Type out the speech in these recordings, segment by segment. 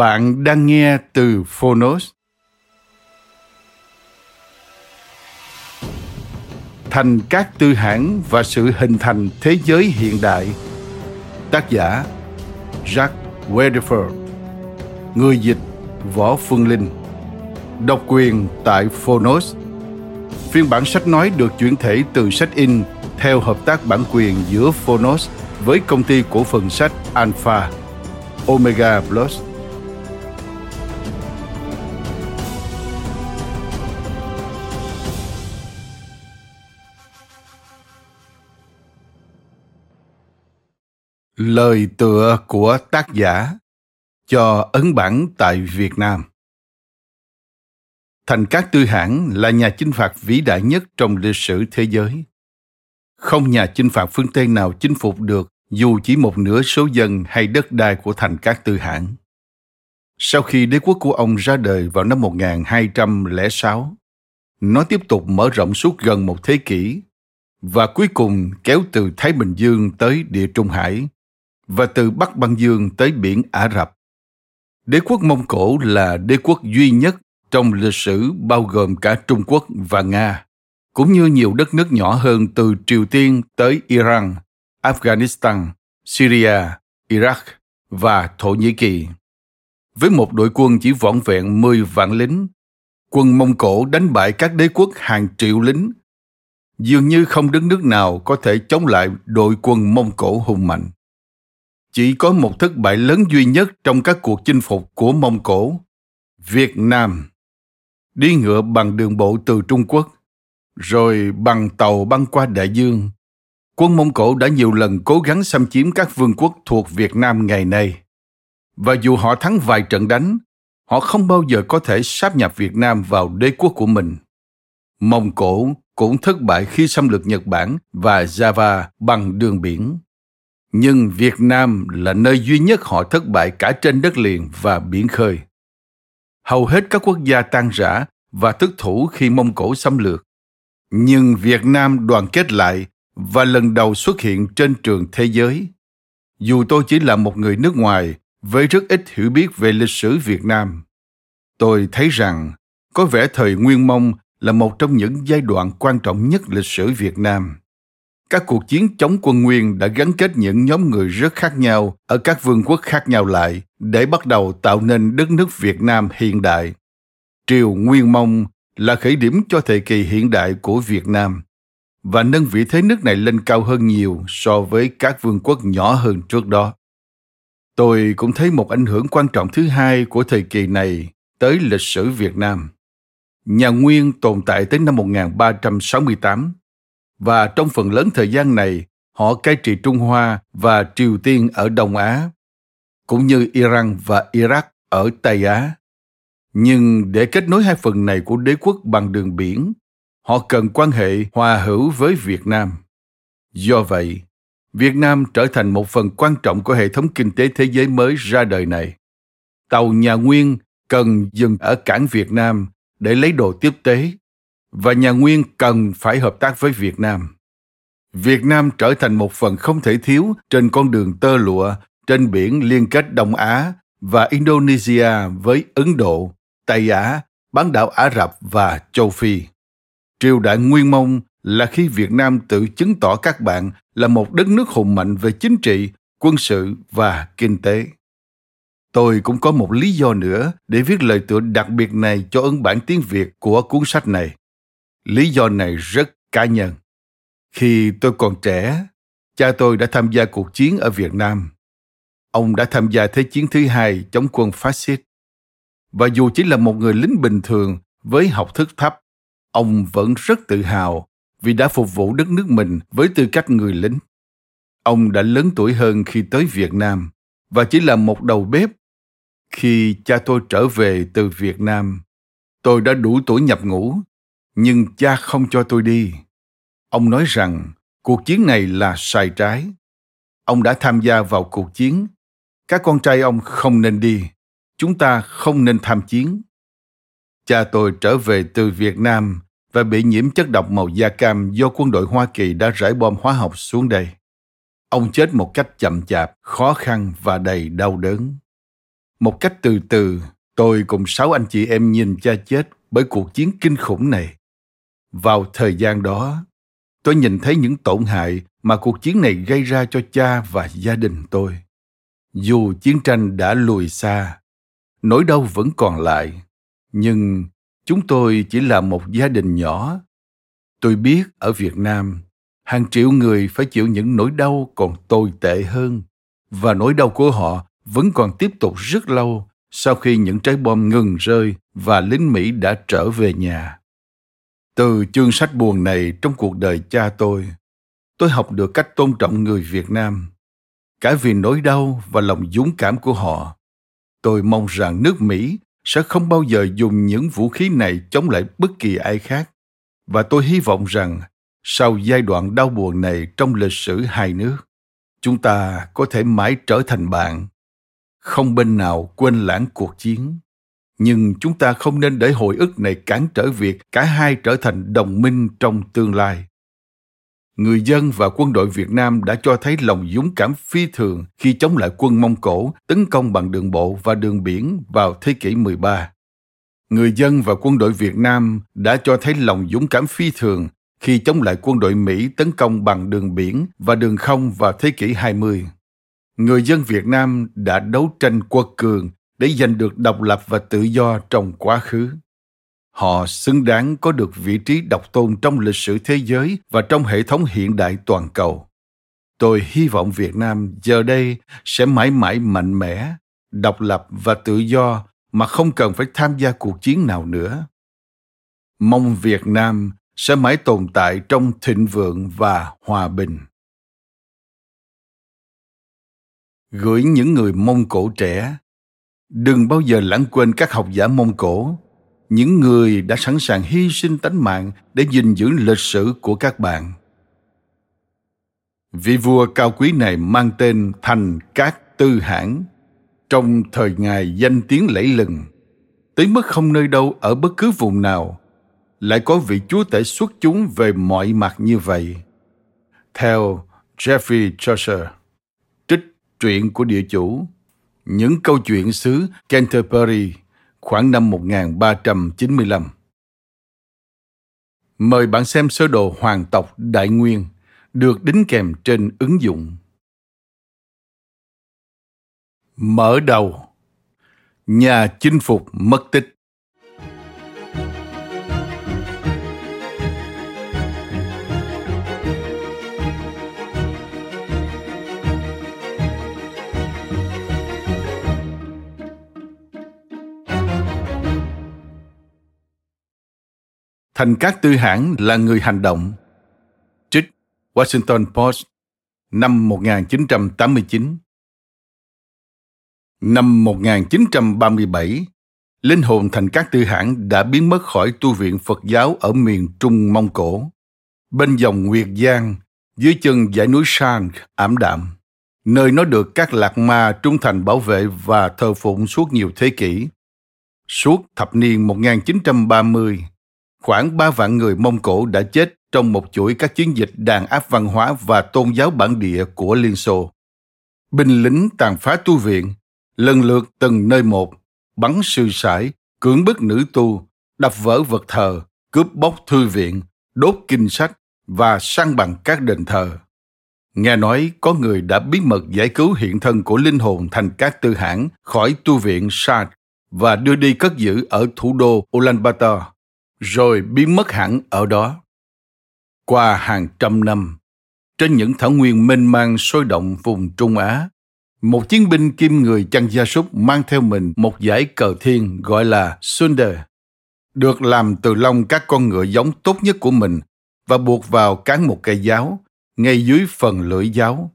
Bạn đang nghe từ Phonos. Thành các tư hãng và sự hình thành thế giới hiện đại. Tác giả, Jack Wedderford Người dịch, Võ Phương Linh Độc quyền tại Phonos Phiên bản sách nói được chuyển thể từ sách in theo hợp tác bản quyền giữa Phonos với công ty cổ phần sách Alpha Omega Plus Lời tựa của tác giả cho ấn bản tại Việt Nam. Thành Cát Tư Hãn là nhà chinh phạt vĩ đại nhất trong lịch sử thế giới. Không nhà chinh phạt phương Tây nào chinh phục được dù chỉ một nửa số dân hay đất đai của thành Cát Tư Hãn. Sau khi đế quốc của ông ra đời vào năm 1206, nó tiếp tục mở rộng suốt gần một thế kỷ và cuối cùng kéo từ Thái Bình Dương tới Địa Trung Hải và từ Bắc Băng Dương tới biển Ả Rập. Đế quốc Mông Cổ là đế quốc duy nhất trong lịch sử bao gồm cả Trung Quốc và Nga, cũng như nhiều đất nước nhỏ hơn từ Triều Tiên tới Iran, Afghanistan, Syria, Iraq và Thổ Nhĩ Kỳ. Với một đội quân chỉ vỏn vẹn 10 vạn lính, quân Mông Cổ đánh bại các đế quốc hàng triệu lính. Dường như không đất nước nào có thể chống lại đội quân Mông Cổ hùng mạnh chỉ có một thất bại lớn duy nhất trong các cuộc chinh phục của Mông Cổ, Việt Nam. Đi ngựa bằng đường bộ từ Trung Quốc, rồi bằng tàu băng qua đại dương. Quân Mông Cổ đã nhiều lần cố gắng xâm chiếm các vương quốc thuộc Việt Nam ngày nay. Và dù họ thắng vài trận đánh, họ không bao giờ có thể sáp nhập Việt Nam vào đế quốc của mình. Mông Cổ cũng thất bại khi xâm lược Nhật Bản và Java bằng đường biển nhưng Việt Nam là nơi duy nhất họ thất bại cả trên đất liền và biển khơi. Hầu hết các quốc gia tan rã và thức thủ khi Mông Cổ xâm lược. Nhưng Việt Nam đoàn kết lại và lần đầu xuất hiện trên trường thế giới. Dù tôi chỉ là một người nước ngoài với rất ít hiểu biết về lịch sử Việt Nam, tôi thấy rằng có vẻ thời Nguyên Mông là một trong những giai đoạn quan trọng nhất lịch sử Việt Nam các cuộc chiến chống quân Nguyên đã gắn kết những nhóm người rất khác nhau ở các vương quốc khác nhau lại để bắt đầu tạo nên đất nước Việt Nam hiện đại. Triều Nguyên Mông là khởi điểm cho thời kỳ hiện đại của Việt Nam và nâng vị thế nước này lên cao hơn nhiều so với các vương quốc nhỏ hơn trước đó. Tôi cũng thấy một ảnh hưởng quan trọng thứ hai của thời kỳ này tới lịch sử Việt Nam. Nhà Nguyên tồn tại tới năm 1368 và trong phần lớn thời gian này họ cai trị Trung Hoa và Triều Tiên ở Đông Á, cũng như Iran và Iraq ở Tây Á. Nhưng để kết nối hai phần này của đế quốc bằng đường biển, họ cần quan hệ hòa hữu với Việt Nam. Do vậy, Việt Nam trở thành một phần quan trọng của hệ thống kinh tế thế giới mới ra đời này. Tàu nhà Nguyên cần dừng ở cảng Việt Nam để lấy đồ tiếp tế và nhà Nguyên cần phải hợp tác với Việt Nam. Việt Nam trở thành một phần không thể thiếu trên con đường tơ lụa trên biển liên kết Đông Á và Indonesia với Ấn Độ, Tây Á, bán đảo Ả Rập và châu Phi. Triều đại Nguyên Mông là khi Việt Nam tự chứng tỏ các bạn là một đất nước hùng mạnh về chính trị, quân sự và kinh tế. Tôi cũng có một lý do nữa để viết lời tựa đặc biệt này cho ấn bản tiếng Việt của cuốn sách này. Lý do này rất cá nhân. Khi tôi còn trẻ, cha tôi đã tham gia cuộc chiến ở Việt Nam. Ông đã tham gia Thế chiến thứ hai chống quân phát xít. Và dù chỉ là một người lính bình thường với học thức thấp, ông vẫn rất tự hào vì đã phục vụ đất nước mình với tư cách người lính. Ông đã lớn tuổi hơn khi tới Việt Nam và chỉ là một đầu bếp. Khi cha tôi trở về từ Việt Nam, tôi đã đủ tuổi nhập ngũ, nhưng cha không cho tôi đi. Ông nói rằng cuộc chiến này là sai trái. Ông đã tham gia vào cuộc chiến. Các con trai ông không nên đi. Chúng ta không nên tham chiến. Cha tôi trở về từ Việt Nam và bị nhiễm chất độc màu da cam do quân đội Hoa Kỳ đã rải bom hóa học xuống đây. Ông chết một cách chậm chạp, khó khăn và đầy đau đớn. Một cách từ từ, tôi cùng sáu anh chị em nhìn cha chết bởi cuộc chiến kinh khủng này. Vào thời gian đó, tôi nhìn thấy những tổn hại mà cuộc chiến này gây ra cho cha và gia đình tôi. Dù chiến tranh đã lùi xa, nỗi đau vẫn còn lại, nhưng chúng tôi chỉ là một gia đình nhỏ tôi biết ở việt nam hàng triệu người phải chịu những nỗi đau còn tồi tệ hơn và nỗi đau của họ vẫn còn tiếp tục rất lâu sau khi những trái bom ngừng rơi và lính mỹ đã trở về nhà từ chương sách buồn này trong cuộc đời cha tôi tôi học được cách tôn trọng người việt nam. Cả vì nỗi đau và lòng dũng cảm của họ, tôi mong rằng nước mỹ sẽ không bao giờ dùng những vũ khí này chống lại bất kỳ ai khác. Và tôi hy vọng rằng sau giai đoạn đau buồn này trong lịch sử hai nước, chúng ta có thể mãi trở thành bạn, không bên nào quên lãng cuộc chiến nhưng chúng ta không nên để hồi ức này cản trở việc cả hai trở thành đồng minh trong tương lai người dân và quân đội Việt Nam đã cho thấy lòng dũng cảm phi thường khi chống lại quân Mông Cổ tấn công bằng đường bộ và đường biển vào thế kỷ 13. Người dân và quân đội Việt Nam đã cho thấy lòng dũng cảm phi thường khi chống lại quân đội Mỹ tấn công bằng đường biển và đường không vào thế kỷ 20. Người dân Việt Nam đã đấu tranh quật cường để giành được độc lập và tự do trong quá khứ. Họ xứng đáng có được vị trí độc tôn trong lịch sử thế giới và trong hệ thống hiện đại toàn cầu. Tôi hy vọng việt nam giờ đây sẽ mãi mãi mạnh mẽ, độc lập và tự do mà không cần phải tham gia cuộc chiến nào nữa. Mong việt nam sẽ mãi tồn tại trong thịnh vượng và hòa bình. Gửi những người mông cổ trẻ đừng bao giờ lãng quên các học giả mông cổ, những người đã sẵn sàng hy sinh tánh mạng để gìn giữ lịch sử của các bạn. Vị vua cao quý này mang tên thành cát tư hãn trong thời ngài danh tiếng lẫy lừng, tới mức không nơi đâu ở bất cứ vùng nào, lại có vị chúa tể xuất chúng về mọi mặt như vậy. Theo Jeffrey Chaucer, trích truyện của địa chủ những câu chuyện xứ Canterbury, khoảng năm 1395. Mời bạn xem sơ đồ hoàng tộc Đại Nguyên, được đính kèm trên ứng dụng. Mở đầu Nhà chinh phục mất tích Thành Cát Tư Hãn là người hành động. Trích Washington Post năm 1989 Năm 1937, linh hồn Thành Cát Tư Hãn đã biến mất khỏi tu viện Phật giáo ở miền Trung Mông Cổ, bên dòng Nguyệt Giang, dưới chân dãy núi Sang ảm đạm, nơi nó được các lạc ma trung thành bảo vệ và thờ phụng suốt nhiều thế kỷ. Suốt thập niên 1930, khoảng 3 vạn người Mông Cổ đã chết trong một chuỗi các chiến dịch đàn áp văn hóa và tôn giáo bản địa của Liên Xô. Binh lính tàn phá tu viện, lần lượt từng nơi một, bắn sư sải, cưỡng bức nữ tu, đập vỡ vật thờ, cướp bóc thư viện, đốt kinh sách, và săn bằng các đền thờ. Nghe nói có người đã bí mật giải cứu hiện thân của linh hồn thành các tư hãng khỏi tu viện Sard và đưa đi cất giữ ở thủ đô Ulaanbaatar, rồi biến mất hẳn ở đó. Qua hàng trăm năm, trên những thảo nguyên mênh mang sôi động vùng Trung Á, một chiến binh kim người chăn gia súc mang theo mình một dải cờ thiên gọi là Sunder, được làm từ lông các con ngựa giống tốt nhất của mình và buộc vào cán một cây giáo ngay dưới phần lưỡi giáo.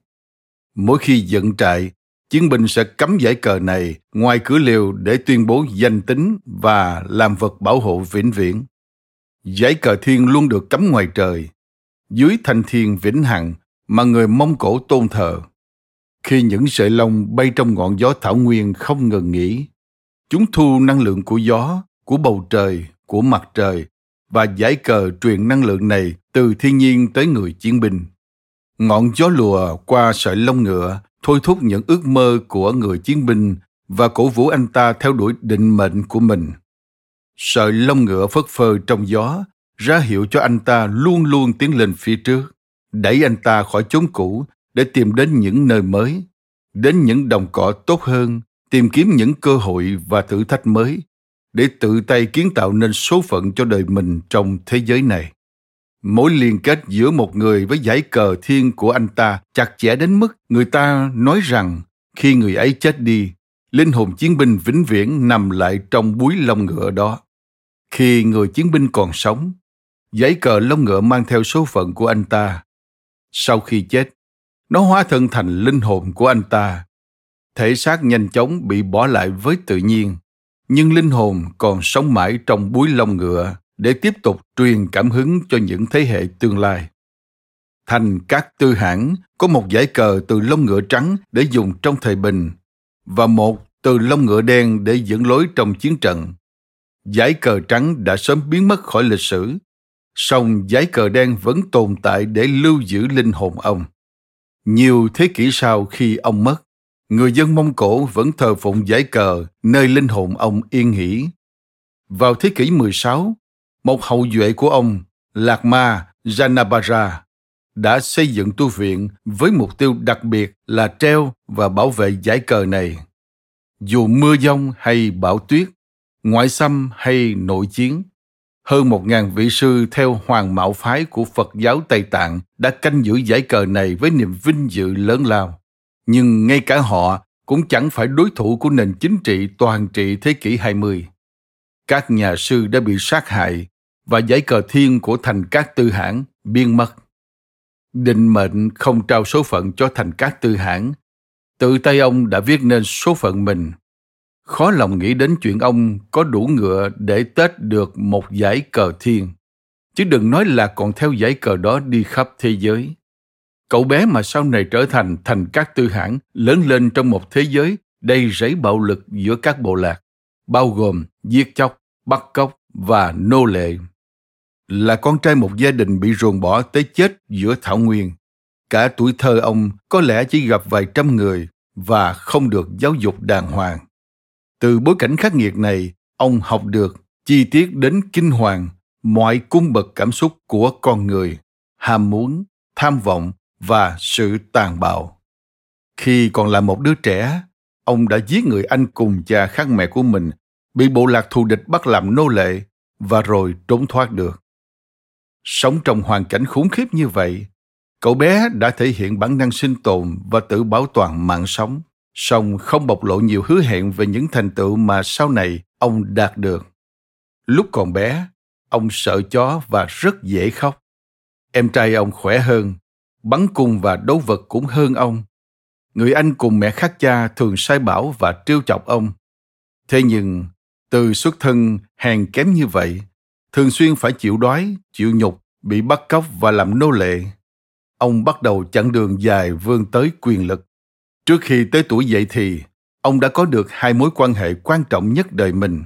Mỗi khi dựng trại, chiến binh sẽ cắm giải cờ này ngoài cửa liều để tuyên bố danh tính và làm vật bảo hộ vĩnh viễn. Giải cờ thiên luôn được cắm ngoài trời, dưới thanh thiên vĩnh hằng mà người Mông Cổ tôn thờ. Khi những sợi lông bay trong ngọn gió thảo nguyên không ngừng nghỉ, chúng thu năng lượng của gió, của bầu trời, của mặt trời và giải cờ truyền năng lượng này từ thiên nhiên tới người chiến binh. Ngọn gió lùa qua sợi lông ngựa thôi thúc những ước mơ của người chiến binh và cổ vũ anh ta theo đuổi định mệnh của mình. Sợi lông ngựa phất phơ trong gió ra hiệu cho anh ta luôn luôn tiến lên phía trước, đẩy anh ta khỏi chốn cũ để tìm đến những nơi mới, đến những đồng cỏ tốt hơn, tìm kiếm những cơ hội và thử thách mới để tự tay kiến tạo nên số phận cho đời mình trong thế giới này. Mối liên kết giữa một người với giải cờ thiên của anh ta chặt chẽ đến mức người ta nói rằng khi người ấy chết đi, linh hồn chiến binh vĩnh viễn nằm lại trong búi lông ngựa đó. Khi người chiến binh còn sống, giấy cờ lông ngựa mang theo số phận của anh ta. Sau khi chết, nó hóa thân thành linh hồn của anh ta. Thể xác nhanh chóng bị bỏ lại với tự nhiên, nhưng linh hồn còn sống mãi trong búi lông ngựa để tiếp tục truyền cảm hứng cho những thế hệ tương lai. Thành các tư hãng có một giải cờ từ lông ngựa trắng để dùng trong thời bình và một từ lông ngựa đen để dẫn lối trong chiến trận. Giải cờ trắng đã sớm biến mất khỏi lịch sử, song giải cờ đen vẫn tồn tại để lưu giữ linh hồn ông. Nhiều thế kỷ sau khi ông mất, người dân Mông Cổ vẫn thờ phụng giải cờ nơi linh hồn ông yên nghỉ. Vào thế kỷ 16, một hậu duệ của ông, Lạc Ma Janabara, đã xây dựng tu viện với mục tiêu đặc biệt là treo và bảo vệ giải cờ này. Dù mưa giông hay bão tuyết, ngoại xâm hay nội chiến, hơn một ngàn vị sư theo hoàng mạo phái của Phật giáo Tây Tạng đã canh giữ giải cờ này với niềm vinh dự lớn lao. Nhưng ngay cả họ cũng chẳng phải đối thủ của nền chính trị toàn trị thế kỷ 20. Các nhà sư đã bị sát hại và giải cờ thiên của thành các tư hãng biên mất. Định mệnh không trao số phận cho thành các tư hãng. Tự tay ông đã viết nên số phận mình. Khó lòng nghĩ đến chuyện ông có đủ ngựa để tết được một giải cờ thiên. Chứ đừng nói là còn theo giải cờ đó đi khắp thế giới. Cậu bé mà sau này trở thành thành các tư hãng lớn lên trong một thế giới đầy rẫy bạo lực giữa các bộ lạc, bao gồm giết chóc, bắt cóc và nô lệ là con trai một gia đình bị ruồng bỏ tới chết giữa thảo nguyên. Cả tuổi thơ ông có lẽ chỉ gặp vài trăm người và không được giáo dục đàng hoàng. Từ bối cảnh khắc nghiệt này, ông học được chi tiết đến kinh hoàng mọi cung bậc cảm xúc của con người, ham muốn, tham vọng và sự tàn bạo. Khi còn là một đứa trẻ, ông đã giết người anh cùng cha khác mẹ của mình, bị bộ lạc thù địch bắt làm nô lệ và rồi trốn thoát được. Sống trong hoàn cảnh khủng khiếp như vậy, cậu bé đã thể hiện bản năng sinh tồn và tự bảo toàn mạng sống, song không bộc lộ nhiều hứa hẹn về những thành tựu mà sau này ông đạt được. Lúc còn bé, ông sợ chó và rất dễ khóc. Em trai ông khỏe hơn, bắn cung và đấu vật cũng hơn ông. Người anh cùng mẹ khác cha thường sai bảo và trêu chọc ông. Thế nhưng, từ xuất thân hèn kém như vậy, thường xuyên phải chịu đói, chịu nhục, bị bắt cóc và làm nô lệ. Ông bắt đầu chặng đường dài vươn tới quyền lực. Trước khi tới tuổi dậy thì, ông đã có được hai mối quan hệ quan trọng nhất đời mình.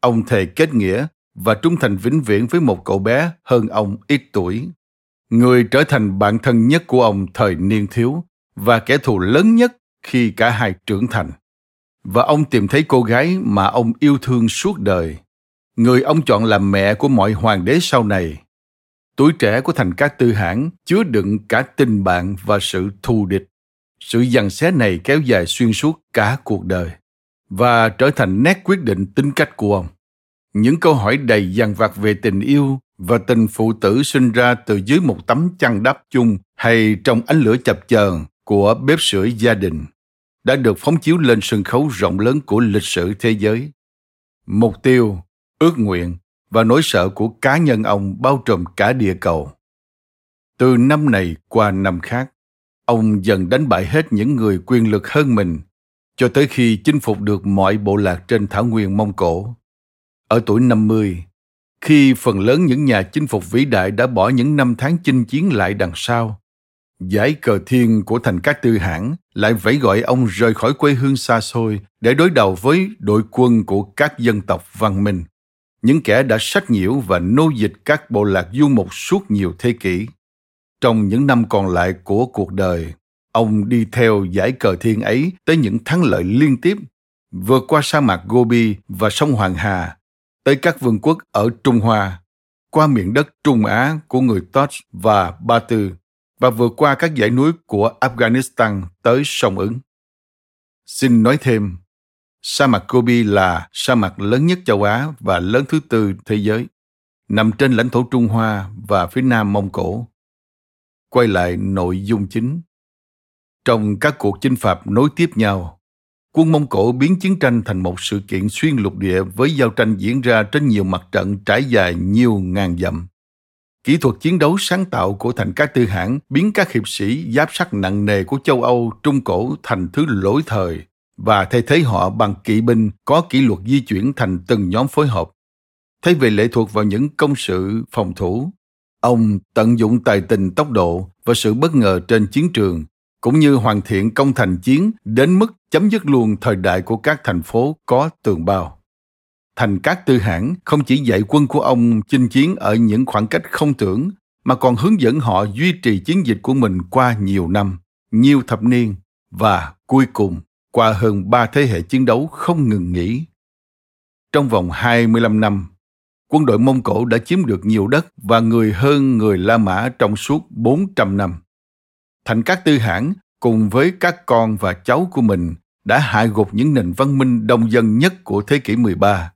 Ông thề kết nghĩa và trung thành vĩnh viễn với một cậu bé hơn ông ít tuổi. Người trở thành bạn thân nhất của ông thời niên thiếu và kẻ thù lớn nhất khi cả hai trưởng thành. Và ông tìm thấy cô gái mà ông yêu thương suốt đời người ông chọn làm mẹ của mọi hoàng đế sau này. Tuổi trẻ của thành các tư hãng chứa đựng cả tình bạn và sự thù địch. Sự giằng xé này kéo dài xuyên suốt cả cuộc đời và trở thành nét quyết định tính cách của ông. Những câu hỏi đầy dằn vặt về tình yêu và tình phụ tử sinh ra từ dưới một tấm chăn đắp chung hay trong ánh lửa chập chờn của bếp sưởi gia đình đã được phóng chiếu lên sân khấu rộng lớn của lịch sử thế giới. Mục tiêu, ước nguyện và nỗi sợ của cá nhân ông bao trùm cả địa cầu. Từ năm này qua năm khác, ông dần đánh bại hết những người quyền lực hơn mình cho tới khi chinh phục được mọi bộ lạc trên thảo nguyên Mông Cổ. Ở tuổi 50, khi phần lớn những nhà chinh phục vĩ đại đã bỏ những năm tháng chinh chiến lại đằng sau, giải cờ thiên của thành các tư hãng lại vẫy gọi ông rời khỏi quê hương xa xôi để đối đầu với đội quân của các dân tộc văn minh, những kẻ đã sách nhiễu và nô dịch các bộ lạc du mục suốt nhiều thế kỷ. Trong những năm còn lại của cuộc đời, ông đi theo giải cờ thiên ấy tới những thắng lợi liên tiếp, vượt qua sa mạc Gobi và sông Hoàng Hà, tới các vương quốc ở Trung Hoa, qua miền đất Trung Á của người Toch và Ba Tư và vượt qua các dãy núi của Afghanistan tới sông Ứng. Xin nói thêm, sa mạc Gobi là sa mạc lớn nhất châu Á và lớn thứ tư thế giới, nằm trên lãnh thổ Trung Hoa và phía nam Mông Cổ. Quay lại nội dung chính. Trong các cuộc chinh phạt nối tiếp nhau, quân Mông Cổ biến chiến tranh thành một sự kiện xuyên lục địa với giao tranh diễn ra trên nhiều mặt trận trải dài nhiều ngàn dặm. Kỹ thuật chiến đấu sáng tạo của thành các tư hãng biến các hiệp sĩ giáp sắt nặng nề của châu Âu Trung Cổ thành thứ lỗi thời và thay thế họ bằng kỵ binh có kỷ luật di chuyển thành từng nhóm phối hợp. Thay vì lệ thuộc vào những công sự phòng thủ, ông tận dụng tài tình tốc độ và sự bất ngờ trên chiến trường cũng như hoàn thiện công thành chiến đến mức chấm dứt luôn thời đại của các thành phố có tường bao thành các tư hãng không chỉ dạy quân của ông chinh chiến ở những khoảng cách không tưởng mà còn hướng dẫn họ duy trì chiến dịch của mình qua nhiều năm, nhiều thập niên và cuối cùng qua hơn ba thế hệ chiến đấu không ngừng nghỉ. Trong vòng 25 năm, quân đội Mông Cổ đã chiếm được nhiều đất và người hơn người La Mã trong suốt 400 năm. Thành các tư hãn cùng với các con và cháu của mình đã hạ gục những nền văn minh đông dân nhất của thế kỷ 13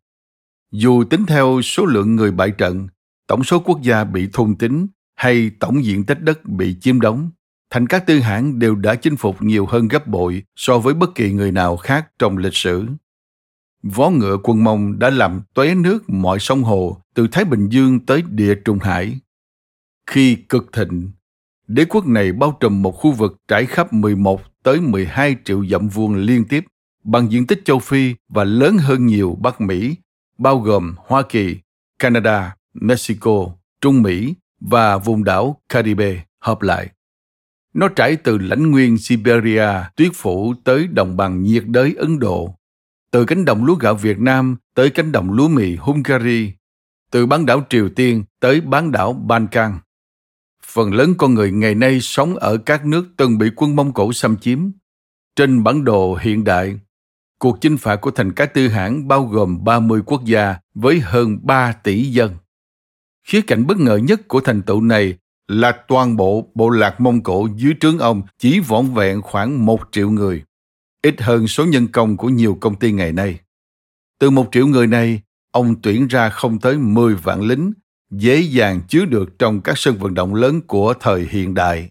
dù tính theo số lượng người bại trận, tổng số quốc gia bị thôn tính hay tổng diện tích đất bị chiếm đóng, thành các tư hãng đều đã chinh phục nhiều hơn gấp bội so với bất kỳ người nào khác trong lịch sử. Vó ngựa quân Mông đã làm tóe nước mọi sông hồ từ Thái Bình Dương tới địa Trung Hải. Khi cực thịnh, đế quốc này bao trùm một khu vực trải khắp 11 tới 12 triệu dặm vuông liên tiếp bằng diện tích châu Phi và lớn hơn nhiều Bắc Mỹ bao gồm Hoa Kỳ, Canada, Mexico, Trung Mỹ và vùng đảo Caribe hợp lại. Nó trải từ lãnh nguyên Siberia tuyết phủ tới đồng bằng nhiệt đới Ấn Độ, từ cánh đồng lúa gạo Việt Nam tới cánh đồng lúa mì Hungary, từ bán đảo Triều Tiên tới bán đảo Ban Can. Phần lớn con người ngày nay sống ở các nước từng bị quân Mông Cổ xâm chiếm. Trên bản đồ hiện đại, Cuộc chinh phạt của thành Cát tư hãng bao gồm 30 quốc gia với hơn 3 tỷ dân. Khía cạnh bất ngờ nhất của thành tựu này là toàn bộ bộ lạc Mông Cổ dưới trướng ông chỉ vỏn vẹn khoảng một triệu người, ít hơn số nhân công của nhiều công ty ngày nay. Từ một triệu người này, ông tuyển ra không tới 10 vạn lính, dễ dàng chứa được trong các sân vận động lớn của thời hiện đại.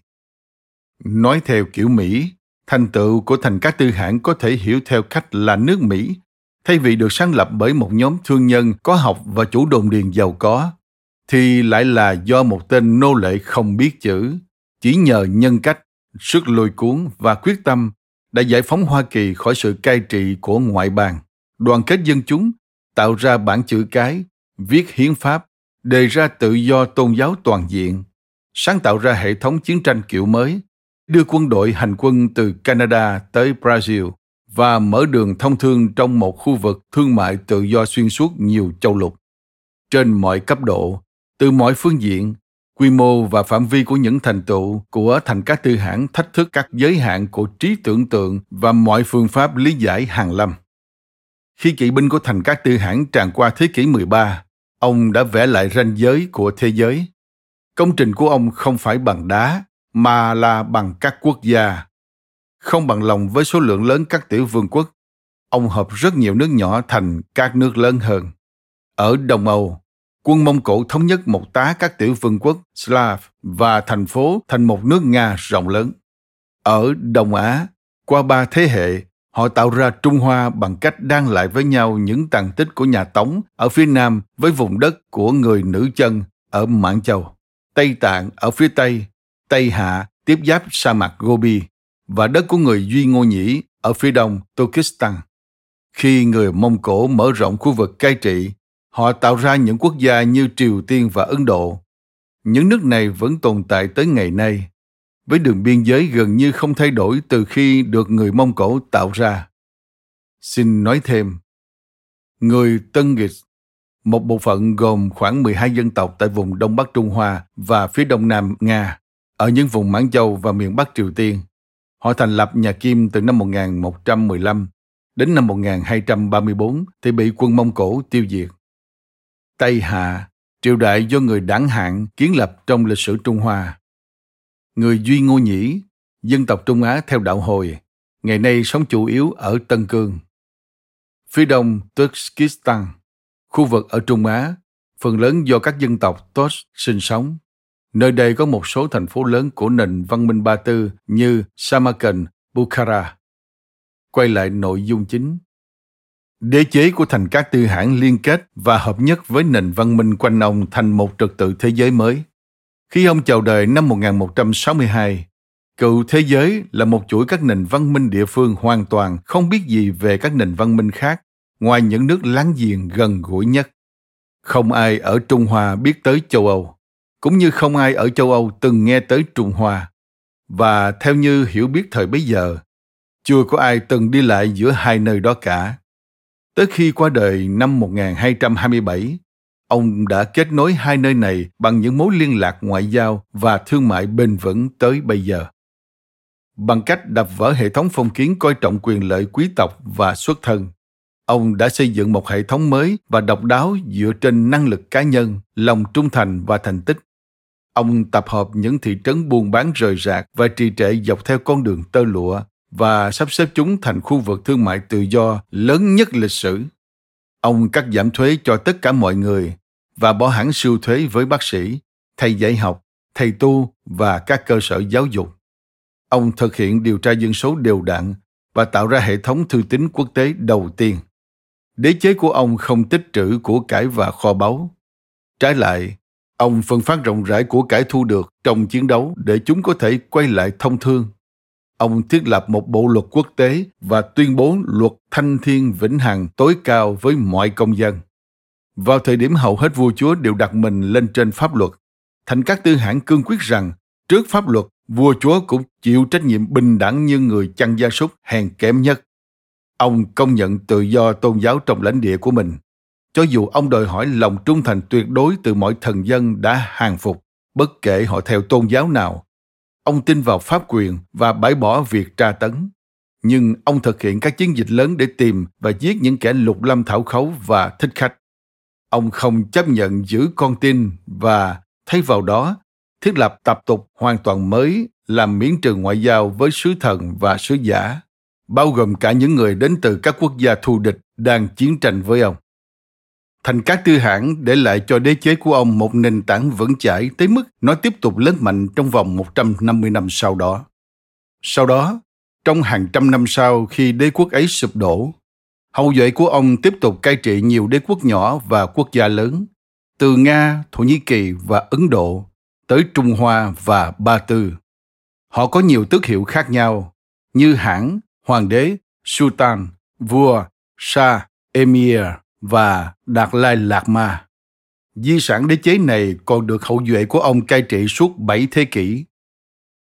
Nói theo kiểu Mỹ, Thành tựu của thành các tư hãng có thể hiểu theo cách là nước Mỹ, thay vì được sáng lập bởi một nhóm thương nhân có học và chủ đồn điền giàu có, thì lại là do một tên nô lệ không biết chữ, chỉ nhờ nhân cách, sức lôi cuốn và quyết tâm đã giải phóng Hoa Kỳ khỏi sự cai trị của ngoại bang, đoàn kết dân chúng, tạo ra bản chữ cái, viết hiến pháp, đề ra tự do tôn giáo toàn diện, sáng tạo ra hệ thống chiến tranh kiểu mới, đưa quân đội hành quân từ Canada tới Brazil và mở đường thông thương trong một khu vực thương mại tự do xuyên suốt nhiều châu lục. Trên mọi cấp độ, từ mọi phương diện, quy mô và phạm vi của những thành tựu của thành các tư hãng thách thức các giới hạn của trí tưởng tượng và mọi phương pháp lý giải hàng lâm. Khi kỵ binh của thành các tư hãng tràn qua thế kỷ 13, ông đã vẽ lại ranh giới của thế giới. Công trình của ông không phải bằng đá, mà là bằng các quốc gia. Không bằng lòng với số lượng lớn các tiểu vương quốc, ông hợp rất nhiều nước nhỏ thành các nước lớn hơn. Ở Đông Âu, quân Mông Cổ thống nhất một tá các tiểu vương quốc Slav và thành phố thành một nước Nga rộng lớn. Ở Đông Á, qua ba thế hệ, họ tạo ra Trung Hoa bằng cách đan lại với nhau những tàn tích của nhà Tống ở phía nam với vùng đất của người nữ chân ở Mãn Châu, Tây Tạng ở phía Tây, Tây Hạ tiếp giáp sa mạc Gobi và đất của người Duy Ngô Nhĩ ở phía đông Turkestan. Khi người Mông Cổ mở rộng khu vực cai trị, họ tạo ra những quốc gia như Triều Tiên và Ấn Độ. Những nước này vẫn tồn tại tới ngày nay, với đường biên giới gần như không thay đổi từ khi được người Mông Cổ tạo ra. Xin nói thêm, người Tân Nghịch, một bộ phận gồm khoảng 12 dân tộc tại vùng Đông Bắc Trung Hoa và phía Đông Nam Nga, ở những vùng Mãn Châu và miền Bắc Triều Tiên. Họ thành lập nhà Kim từ năm 1115 đến năm 1234 thì bị quân Mông Cổ tiêu diệt. Tây Hạ, triều đại do người đảng hạng kiến lập trong lịch sử Trung Hoa. Người Duy Ngô Nhĩ, dân tộc Trung Á theo đạo Hồi, ngày nay sống chủ yếu ở Tân Cương. Phía đông Turkestan, khu vực ở Trung Á, phần lớn do các dân tộc Tos sinh sống. Nơi đây có một số thành phố lớn của nền văn minh Ba Tư như Samarkand, Bukhara. Quay lại nội dung chính. Đế chế của thành các tư hãng liên kết và hợp nhất với nền văn minh quanh ông thành một trật tự thế giới mới. Khi ông chào đời năm 1162, cựu thế giới là một chuỗi các nền văn minh địa phương hoàn toàn không biết gì về các nền văn minh khác, ngoài những nước láng giềng gần gũi nhất. Không ai ở Trung Hoa biết tới châu Âu, cũng như không ai ở châu Âu từng nghe tới Trung Hoa. Và theo như hiểu biết thời bấy giờ, chưa có ai từng đi lại giữa hai nơi đó cả. Tới khi qua đời năm 1227, ông đã kết nối hai nơi này bằng những mối liên lạc ngoại giao và thương mại bền vững tới bây giờ. Bằng cách đập vỡ hệ thống phong kiến coi trọng quyền lợi quý tộc và xuất thân, ông đã xây dựng một hệ thống mới và độc đáo dựa trên năng lực cá nhân, lòng trung thành và thành tích. Ông tập hợp những thị trấn buôn bán rời rạc và trì trệ dọc theo con đường tơ lụa và sắp xếp chúng thành khu vực thương mại tự do lớn nhất lịch sử. Ông cắt giảm thuế cho tất cả mọi người và bỏ hẳn siêu thuế với bác sĩ, thầy dạy học, thầy tu và các cơ sở giáo dục. Ông thực hiện điều tra dân số đều đặn và tạo ra hệ thống thư tín quốc tế đầu tiên. Đế chế của ông không tích trữ của cải và kho báu. Trái lại, ông phân phát rộng rãi của cải thu được trong chiến đấu để chúng có thể quay lại thông thương ông thiết lập một bộ luật quốc tế và tuyên bố luật thanh thiên vĩnh hằng tối cao với mọi công dân. Vào thời điểm hầu hết vua chúa đều đặt mình lên trên pháp luật, thành các tư hãng cương quyết rằng trước pháp luật, vua chúa cũng chịu trách nhiệm bình đẳng như người chăn gia súc hèn kém nhất. Ông công nhận tự do tôn giáo trong lãnh địa của mình, cho dù ông đòi hỏi lòng trung thành tuyệt đối từ mọi thần dân đã hàng phục, bất kể họ theo tôn giáo nào Ông tin vào pháp quyền và bãi bỏ việc tra tấn. Nhưng ông thực hiện các chiến dịch lớn để tìm và giết những kẻ lục lâm thảo khấu và thích khách. Ông không chấp nhận giữ con tin và thay vào đó thiết lập tập tục hoàn toàn mới làm miễn trừ ngoại giao với sứ thần và sứ giả, bao gồm cả những người đến từ các quốc gia thù địch đang chiến tranh với ông. Thành các tư hãng để lại cho đế chế của ông một nền tảng vững chãi tới mức nó tiếp tục lớn mạnh trong vòng 150 năm sau đó. Sau đó, trong hàng trăm năm sau khi đế quốc ấy sụp đổ, hậu duệ của ông tiếp tục cai trị nhiều đế quốc nhỏ và quốc gia lớn, từ Nga, Thổ Nhĩ Kỳ và Ấn Độ tới Trung Hoa và Ba Tư. Họ có nhiều tước hiệu khác nhau, như hãng, hoàng đế, sultan, vua, sa, emir, và Đạt Lai Lạt Ma. Di sản đế chế này còn được hậu duệ của ông cai trị suốt 7 thế kỷ.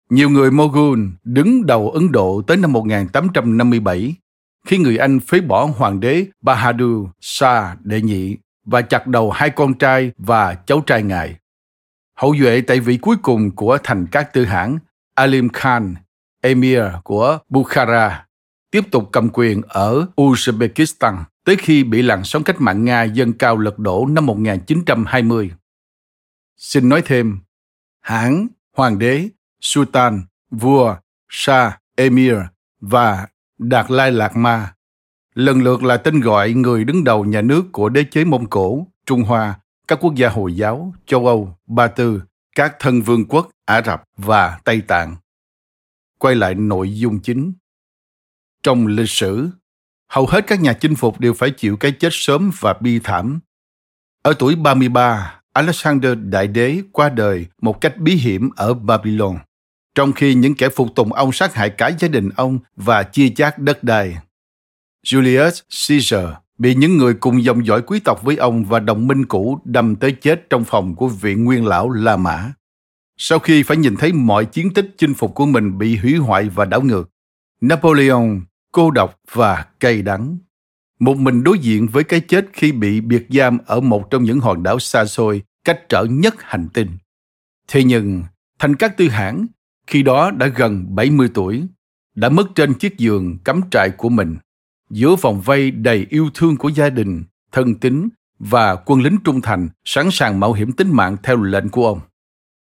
Nhiều người mogul đứng đầu Ấn Độ tới năm 1857 khi người Anh phế bỏ hoàng đế Bahadur Shah đệ nhị và chặt đầu hai con trai và cháu trai ngài. Hậu duệ tại vị cuối cùng của thành các tư hãng Alim Khan, Emir của Bukhara, tiếp tục cầm quyền ở Uzbekistan tới khi bị làn sóng cách mạng Nga dâng cao lật đổ năm 1920. Xin nói thêm, hãng, hoàng đế, sultan, vua, sa, emir và Đạt Lai Lạt Ma. Lần lượt là tên gọi người đứng đầu nhà nước của đế chế Mông Cổ, Trung Hoa, các quốc gia Hồi giáo, châu Âu, Ba Tư, các thân vương quốc Ả Rập và Tây Tạng. Quay lại nội dung chính. Trong lịch sử, hầu hết các nhà chinh phục đều phải chịu cái chết sớm và bi thảm. Ở tuổi 33, Alexander Đại Đế qua đời một cách bí hiểm ở Babylon, trong khi những kẻ phục tùng ông sát hại cả gia đình ông và chia chác đất đai. Julius Caesar bị những người cùng dòng dõi quý tộc với ông và đồng minh cũ đâm tới chết trong phòng của viện nguyên lão La Mã. Sau khi phải nhìn thấy mọi chiến tích chinh phục của mình bị hủy hoại và đảo ngược, Napoleon cô độc và cay đắng. Một mình đối diện với cái chết khi bị biệt giam ở một trong những hòn đảo xa xôi cách trở nhất hành tinh. Thế nhưng, Thành Cát Tư Hãn khi đó đã gần 70 tuổi, đã mất trên chiếc giường cắm trại của mình, giữa vòng vây đầy yêu thương của gia đình, thân tín và quân lính trung thành sẵn sàng mạo hiểm tính mạng theo lệnh của ông.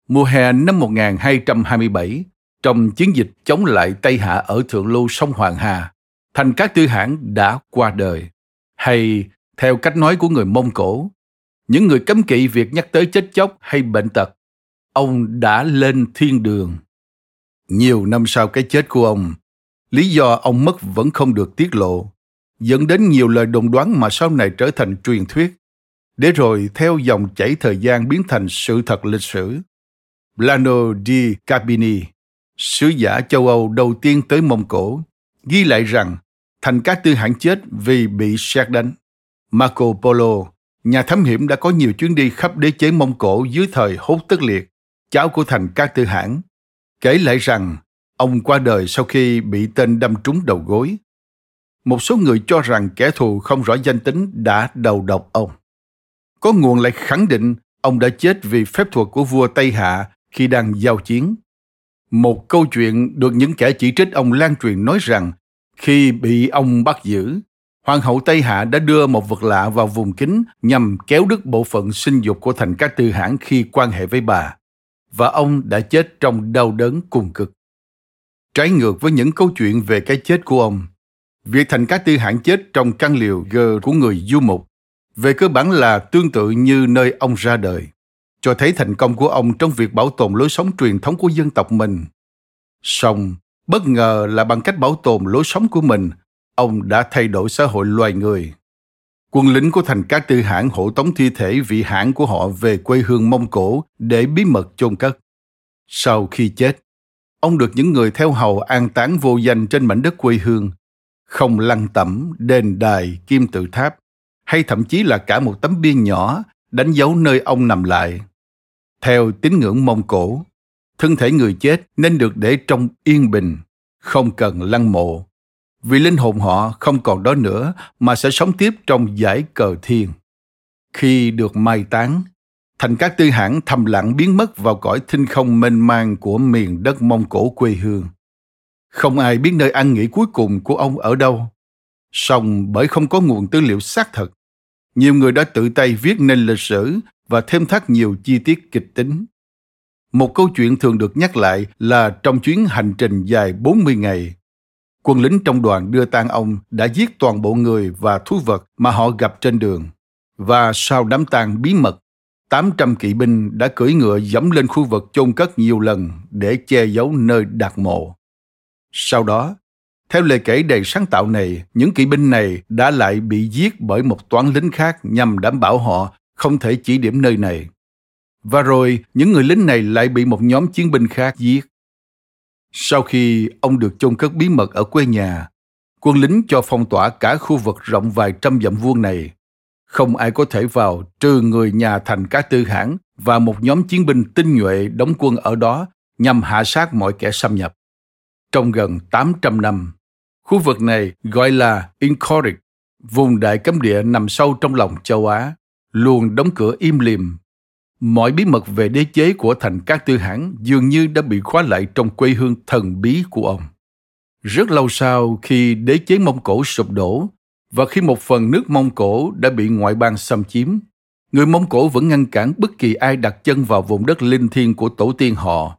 Mùa hè năm 1227, trong chiến dịch chống lại Tây Hạ ở thượng lưu sông Hoàng Hà, Thành Cát Tư Hãn đã qua đời. Hay, theo cách nói của người Mông Cổ, những người cấm kỵ việc nhắc tới chết chóc hay bệnh tật, ông đã lên thiên đường. Nhiều năm sau cái chết của ông, lý do ông mất vẫn không được tiết lộ, dẫn đến nhiều lời đồn đoán mà sau này trở thành truyền thuyết, để rồi theo dòng chảy thời gian biến thành sự thật lịch sử. Blano di Capini, sứ giả châu Âu đầu tiên tới Mông Cổ, ghi lại rằng Thành các Tư hãng chết vì bị sét đánh. Marco Polo, nhà thám hiểm đã có nhiều chuyến đi khắp đế chế Mông Cổ dưới thời Hốt Tất Liệt, cháu của Thành các Tư hãng, kể lại rằng ông qua đời sau khi bị tên đâm trúng đầu gối. Một số người cho rằng kẻ thù không rõ danh tính đã đầu độc ông. Có nguồn lại khẳng định ông đã chết vì phép thuật của vua Tây Hạ khi đang giao chiến. Một câu chuyện được những kẻ chỉ trích ông lan truyền nói rằng khi bị ông bắt giữ, Hoàng hậu Tây Hạ đã đưa một vật lạ vào vùng kính nhằm kéo đứt bộ phận sinh dục của thành các tư hãn khi quan hệ với bà, và ông đã chết trong đau đớn cùng cực. Trái ngược với những câu chuyện về cái chết của ông, việc thành các tư hãn chết trong căn liều gờ của người du mục về cơ bản là tương tự như nơi ông ra đời, cho thấy thành công của ông trong việc bảo tồn lối sống truyền thống của dân tộc mình. Song, Bất ngờ là bằng cách bảo tồn lối sống của mình, ông đã thay đổi xã hội loài người. Quân lính của thành các tư hãng hộ tống thi thể vị hãng của họ về quê hương Mông Cổ để bí mật chôn cất. Sau khi chết, ông được những người theo hầu an táng vô danh trên mảnh đất quê hương, không lăng tẩm, đền đài, kim tự tháp, hay thậm chí là cả một tấm bia nhỏ đánh dấu nơi ông nằm lại. Theo tín ngưỡng Mông Cổ, thân thể người chết nên được để trong yên bình, không cần lăng mộ, vì linh hồn họ không còn đó nữa mà sẽ sống tiếp trong giải cờ thiên. Khi được mai táng, thành các tư hãng thầm lặng biến mất vào cõi thinh không mênh mang của miền đất Mông Cổ quê hương. Không ai biết nơi ăn nghỉ cuối cùng của ông ở đâu. Song bởi không có nguồn tư liệu xác thực, nhiều người đã tự tay viết nên lịch sử và thêm thắt nhiều chi tiết kịch tính. Một câu chuyện thường được nhắc lại là trong chuyến hành trình dài 40 ngày, quân lính trong đoàn đưa tang ông đã giết toàn bộ người và thú vật mà họ gặp trên đường. Và sau đám tang bí mật, 800 kỵ binh đã cưỡi ngựa dẫm lên khu vực chôn cất nhiều lần để che giấu nơi đặt mộ. Sau đó, theo lời kể đầy sáng tạo này, những kỵ binh này đã lại bị giết bởi một toán lính khác nhằm đảm bảo họ không thể chỉ điểm nơi này. Và rồi, những người lính này lại bị một nhóm chiến binh khác giết. Sau khi ông được chôn cất bí mật ở quê nhà, quân lính cho phong tỏa cả khu vực rộng vài trăm dặm vuông này. Không ai có thể vào trừ người nhà thành cá tư hãng và một nhóm chiến binh tinh nhuệ đóng quân ở đó nhằm hạ sát mọi kẻ xâm nhập. Trong gần 800 năm, khu vực này gọi là Incoric, vùng đại cấm địa nằm sâu trong lòng châu Á, luôn đóng cửa im lìm Mọi bí mật về đế chế của thành các tư hãng dường như đã bị khóa lại trong quê hương thần bí của ông. Rất lâu sau khi đế chế Mông Cổ sụp đổ và khi một phần nước Mông Cổ đã bị ngoại bang xâm chiếm, người Mông Cổ vẫn ngăn cản bất kỳ ai đặt chân vào vùng đất linh thiêng của tổ tiên họ.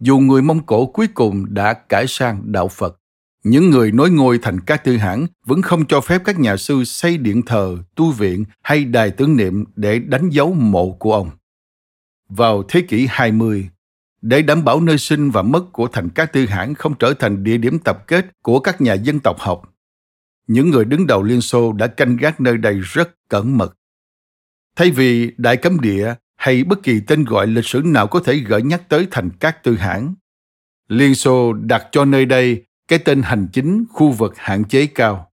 Dù người Mông Cổ cuối cùng đã cải sang đạo Phật, những người nối ngôi thành các tư hãng vẫn không cho phép các nhà sư xây điện thờ, tu viện hay đài tưởng niệm để đánh dấu mộ của ông. Vào thế kỷ 20, để đảm bảo nơi sinh và mất của thành các tư hãng không trở thành địa điểm tập kết của các nhà dân tộc học, những người đứng đầu Liên Xô đã canh gác nơi đây rất cẩn mật. Thay vì Đại Cấm Địa hay bất kỳ tên gọi lịch sử nào có thể gợi nhắc tới thành các tư hãng, Liên Xô đặt cho nơi đây cái tên hành chính khu vực hạn chế cao.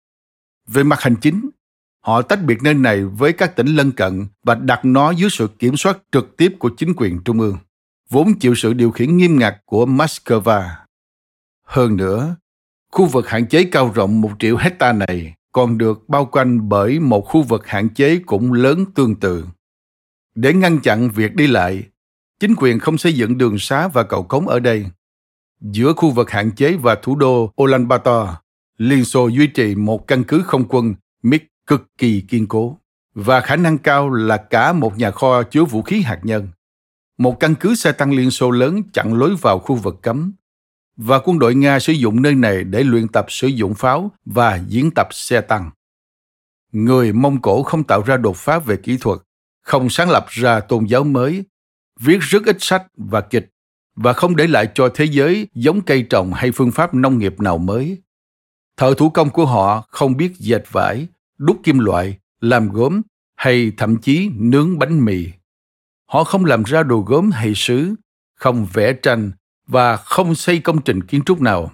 Về mặt hành chính, họ tách biệt nơi này với các tỉnh lân cận và đặt nó dưới sự kiểm soát trực tiếp của chính quyền trung ương, vốn chịu sự điều khiển nghiêm ngặt của Moscow. Hơn nữa, khu vực hạn chế cao rộng một triệu hecta này còn được bao quanh bởi một khu vực hạn chế cũng lớn tương tự. Để ngăn chặn việc đi lại, chính quyền không xây dựng đường xá và cầu cống ở đây Giữa khu vực hạn chế và thủ đô Ulaanbaatar, Liên Xô duy trì một căn cứ không quân MiG cực kỳ kiên cố và khả năng cao là cả một nhà kho chứa vũ khí hạt nhân. Một căn cứ xe tăng Liên Xô lớn chặn lối vào khu vực cấm và quân đội Nga sử dụng nơi này để luyện tập sử dụng pháo và diễn tập xe tăng. Người Mông Cổ không tạo ra đột phá về kỹ thuật, không sáng lập ra tôn giáo mới, viết rất ít sách và kịch và không để lại cho thế giới giống cây trồng hay phương pháp nông nghiệp nào mới. Thợ thủ công của họ không biết dệt vải, đúc kim loại, làm gốm hay thậm chí nướng bánh mì. Họ không làm ra đồ gốm hay sứ, không vẽ tranh và không xây công trình kiến trúc nào.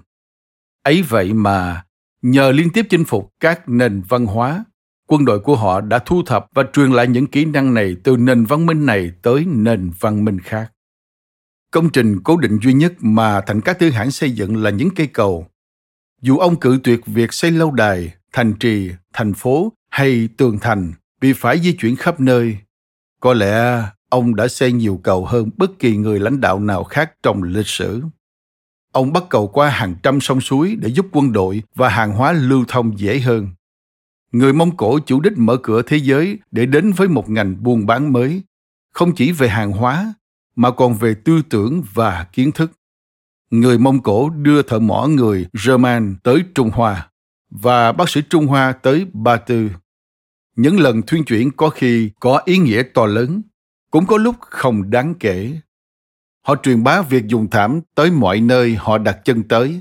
Ấy vậy mà, nhờ liên tiếp chinh phục các nền văn hóa, quân đội của họ đã thu thập và truyền lại những kỹ năng này từ nền văn minh này tới nền văn minh khác. Công trình cố định duy nhất mà thành các tư hãng xây dựng là những cây cầu. Dù ông cự tuyệt việc xây lâu đài, thành trì, thành phố hay tường thành vì phải di chuyển khắp nơi, có lẽ ông đã xây nhiều cầu hơn bất kỳ người lãnh đạo nào khác trong lịch sử. Ông bắt cầu qua hàng trăm sông suối để giúp quân đội và hàng hóa lưu thông dễ hơn. Người Mông Cổ chủ đích mở cửa thế giới để đến với một ngành buôn bán mới, không chỉ về hàng hóa mà còn về tư tưởng và kiến thức. Người Mông Cổ đưa thợ mỏ người German tới Trung Hoa và bác sĩ Trung Hoa tới Ba Tư. Những lần thuyên chuyển có khi có ý nghĩa to lớn, cũng có lúc không đáng kể. Họ truyền bá việc dùng thảm tới mọi nơi họ đặt chân tới,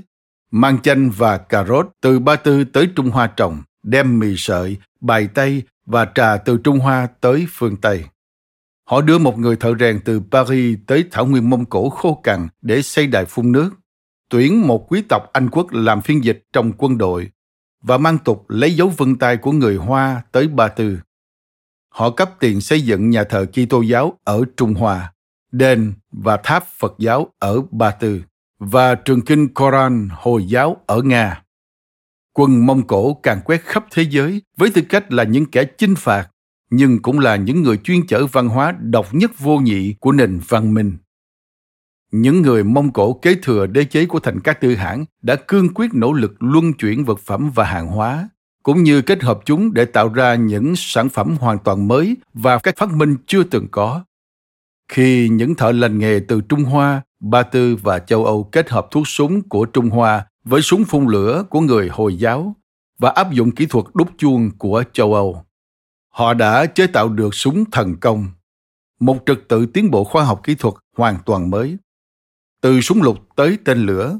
mang chanh và cà rốt từ Ba Tư tới Trung Hoa trồng, đem mì sợi, bài tây và trà từ Trung Hoa tới phương Tây. Họ đưa một người thợ rèn từ Paris tới thảo nguyên Mông Cổ khô cằn để xây đài phun nước, tuyển một quý tộc Anh quốc làm phiên dịch trong quân đội và mang tục lấy dấu vân tay của người Hoa tới Ba Tư. Họ cấp tiền xây dựng nhà thờ Kitô giáo ở Trung Hoa, đền và tháp Phật giáo ở Ba Tư và trường kinh Koran Hồi giáo ở Nga. Quân Mông Cổ càng quét khắp thế giới với tư cách là những kẻ chinh phạt nhưng cũng là những người chuyên chở văn hóa độc nhất vô nhị của nền văn minh. Những người Mông Cổ kế thừa đế chế của thành các tư hãng đã cương quyết nỗ lực luân chuyển vật phẩm và hàng hóa, cũng như kết hợp chúng để tạo ra những sản phẩm hoàn toàn mới và các phát minh chưa từng có. Khi những thợ lành nghề từ Trung Hoa, Ba Tư và châu Âu kết hợp thuốc súng của Trung Hoa với súng phun lửa của người Hồi giáo và áp dụng kỹ thuật đúc chuông của châu Âu họ đã chế tạo được súng thần công, một trật tự tiến bộ khoa học kỹ thuật hoàn toàn mới. Từ súng lục tới tên lửa,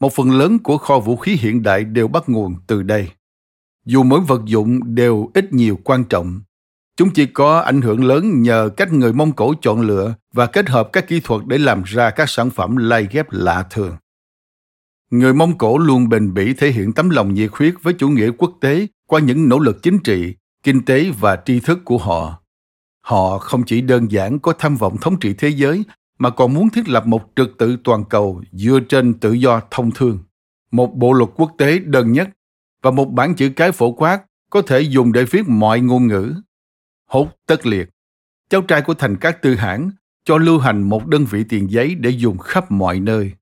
một phần lớn của kho vũ khí hiện đại đều bắt nguồn từ đây. Dù mỗi vật dụng đều ít nhiều quan trọng, chúng chỉ có ảnh hưởng lớn nhờ cách người Mông Cổ chọn lựa và kết hợp các kỹ thuật để làm ra các sản phẩm lai ghép lạ thường. Người Mông Cổ luôn bền bỉ thể hiện tấm lòng nhiệt huyết với chủ nghĩa quốc tế qua những nỗ lực chính trị, kinh tế và tri thức của họ. Họ không chỉ đơn giản có tham vọng thống trị thế giới, mà còn muốn thiết lập một trật tự toàn cầu dựa trên tự do thông thương. Một bộ luật quốc tế đơn nhất và một bản chữ cái phổ quát có thể dùng để viết mọi ngôn ngữ. Hốt tất liệt. Cháu trai của thành các tư hãng cho lưu hành một đơn vị tiền giấy để dùng khắp mọi nơi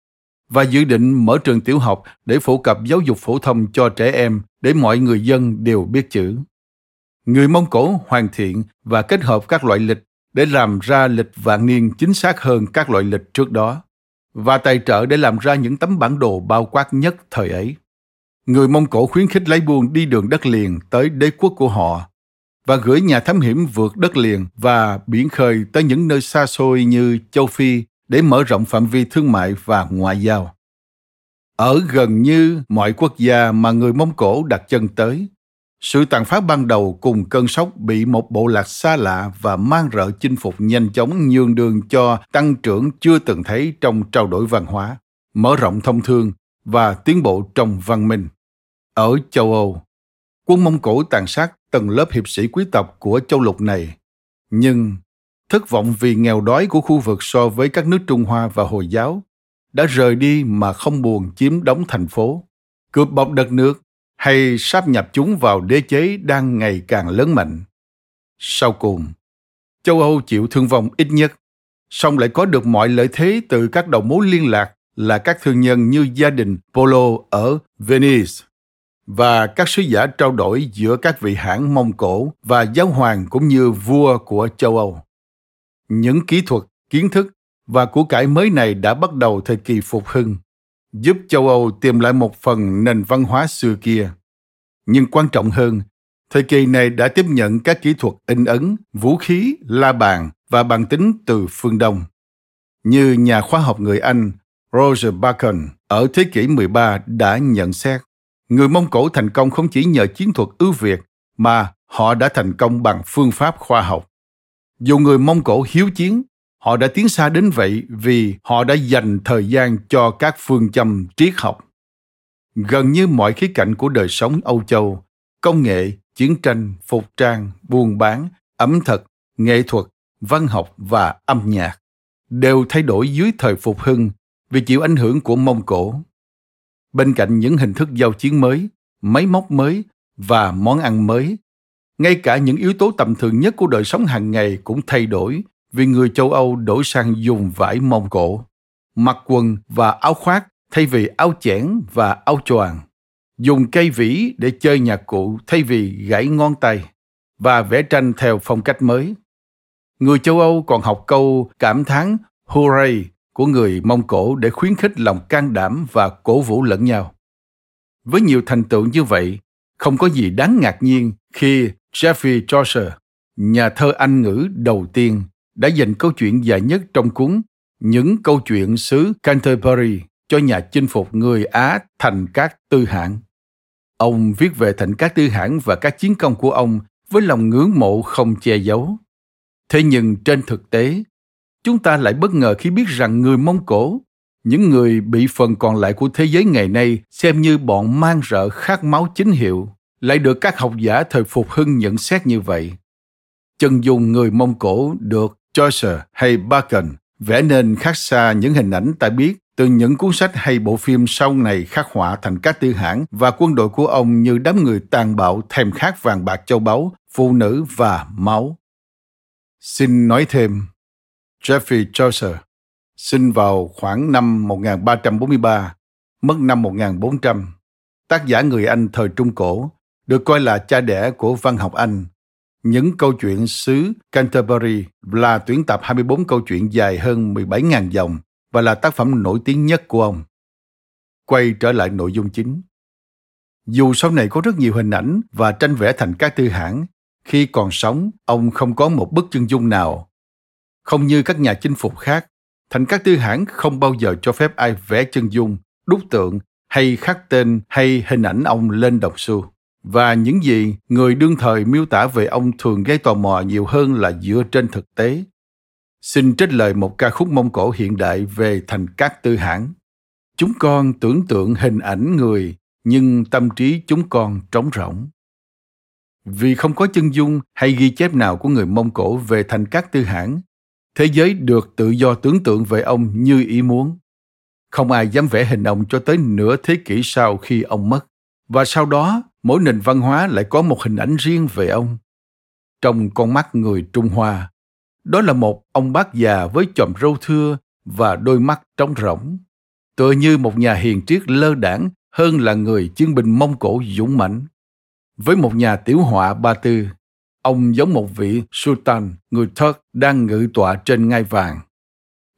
và dự định mở trường tiểu học để phổ cập giáo dục phổ thông cho trẻ em để mọi người dân đều biết chữ. Người Mông Cổ hoàn thiện và kết hợp các loại lịch để làm ra lịch vạn niên chính xác hơn các loại lịch trước đó và tài trợ để làm ra những tấm bản đồ bao quát nhất thời ấy. Người Mông Cổ khuyến khích lấy buôn đi đường đất liền tới đế quốc của họ và gửi nhà thám hiểm vượt đất liền và biển khơi tới những nơi xa xôi như châu Phi để mở rộng phạm vi thương mại và ngoại giao. Ở gần như mọi quốc gia mà người Mông Cổ đặt chân tới, sự tàn phá ban đầu cùng cơn sốc bị một bộ lạc xa lạ và mang rợ chinh phục nhanh chóng nhường đường cho tăng trưởng chưa từng thấy trong trao đổi văn hóa, mở rộng thông thương và tiến bộ trong văn minh. Ở châu Âu, quân Mông Cổ tàn sát tầng lớp hiệp sĩ quý tộc của châu lục này. Nhưng thất vọng vì nghèo đói của khu vực so với các nước Trung Hoa và Hồi giáo đã rời đi mà không buồn chiếm đóng thành phố, cướp bóc đất nước hay sáp nhập chúng vào đế chế đang ngày càng lớn mạnh. Sau cùng, châu Âu chịu thương vong ít nhất, song lại có được mọi lợi thế từ các đầu mối liên lạc là các thương nhân như gia đình Polo ở Venice và các sứ giả trao đổi giữa các vị hãng Mông Cổ và giáo hoàng cũng như vua của châu Âu. Những kỹ thuật, kiến thức và của cải mới này đã bắt đầu thời kỳ phục hưng, giúp châu Âu tìm lại một phần nền văn hóa xưa kia. Nhưng quan trọng hơn, thời kỳ này đã tiếp nhận các kỹ thuật in ấn, vũ khí, la bàn và bàn tính từ phương Đông. Như nhà khoa học người Anh Roger Bacon ở thế kỷ 13 đã nhận xét, người Mông Cổ thành công không chỉ nhờ chiến thuật ưu việt mà họ đã thành công bằng phương pháp khoa học. Dù người Mông Cổ hiếu chiến, họ đã tiến xa đến vậy vì họ đã dành thời gian cho các phương châm triết học. Gần như mọi khía cạnh của đời sống Âu Châu, công nghệ, chiến tranh, phục trang, buôn bán, ẩm thực, nghệ thuật, văn học và âm nhạc đều thay đổi dưới thời phục hưng vì chịu ảnh hưởng của Mông Cổ. Bên cạnh những hình thức giao chiến mới, máy móc mới và món ăn mới, ngay cả những yếu tố tầm thường nhất của đời sống hàng ngày cũng thay đổi vì người châu Âu đổi sang dùng vải Mông Cổ, mặc quần và áo khoác thay vì áo chẽn và áo choàng, dùng cây vĩ để chơi nhạc cụ thay vì gãy ngón tay và vẽ tranh theo phong cách mới. Người châu Âu còn học câu cảm thán hooray của người Mông Cổ để khuyến khích lòng can đảm và cổ vũ lẫn nhau. Với nhiều thành tựu như vậy, không có gì đáng ngạc nhiên khi Geoffrey Chaucer, nhà thơ Anh ngữ đầu tiên, đã dành câu chuyện dài nhất trong cuốn Những câu chuyện xứ Canterbury cho nhà chinh phục người Á thành các tư hãng. Ông viết về thành các tư hãng và các chiến công của ông với lòng ngưỡng mộ không che giấu. Thế nhưng trên thực tế, chúng ta lại bất ngờ khi biết rằng người Mông Cổ, những người bị phần còn lại của thế giới ngày nay xem như bọn mang rợ khát máu chính hiệu, lại được các học giả thời phục hưng nhận xét như vậy. Chân dung người Mông Cổ được Chaucer hay Bacon vẽ nên khác xa những hình ảnh ta biết từ những cuốn sách hay bộ phim sau này khắc họa thành các tư hãng và quân đội của ông như đám người tàn bạo thèm khát vàng bạc châu báu, phụ nữ và máu. Xin nói thêm, Jeffrey Chaucer, sinh vào khoảng năm 1343, mất năm 1400. Tác giả người Anh thời Trung Cổ, được coi là cha đẻ của văn học Anh. Những câu chuyện xứ Canterbury là tuyển tập 24 câu chuyện dài hơn 17.000 dòng và là tác phẩm nổi tiếng nhất của ông. Quay trở lại nội dung chính. Dù sau này có rất nhiều hình ảnh và tranh vẽ thành các tư hãng, khi còn sống, ông không có một bức chân dung nào không như các nhà chinh phục khác, thành các tư hãng không bao giờ cho phép ai vẽ chân dung, đúc tượng hay khắc tên hay hình ảnh ông lên đồng xu. Và những gì người đương thời miêu tả về ông thường gây tò mò nhiều hơn là dựa trên thực tế. Xin trích lời một ca khúc Mông Cổ hiện đại về thành các tư hãng. Chúng con tưởng tượng hình ảnh người, nhưng tâm trí chúng con trống rỗng. Vì không có chân dung hay ghi chép nào của người Mông Cổ về thành các tư hãng, thế giới được tự do tưởng tượng về ông như ý muốn. Không ai dám vẽ hình ông cho tới nửa thế kỷ sau khi ông mất. Và sau đó, mỗi nền văn hóa lại có một hình ảnh riêng về ông. Trong con mắt người Trung Hoa, đó là một ông bác già với chòm râu thưa và đôi mắt trống rỗng. Tựa như một nhà hiền triết lơ đảng hơn là người chiến binh Mông Cổ dũng mãnh. Với một nhà tiểu họa Ba Tư, ông giống một vị sultan người Turk đang ngự tọa trên ngai vàng.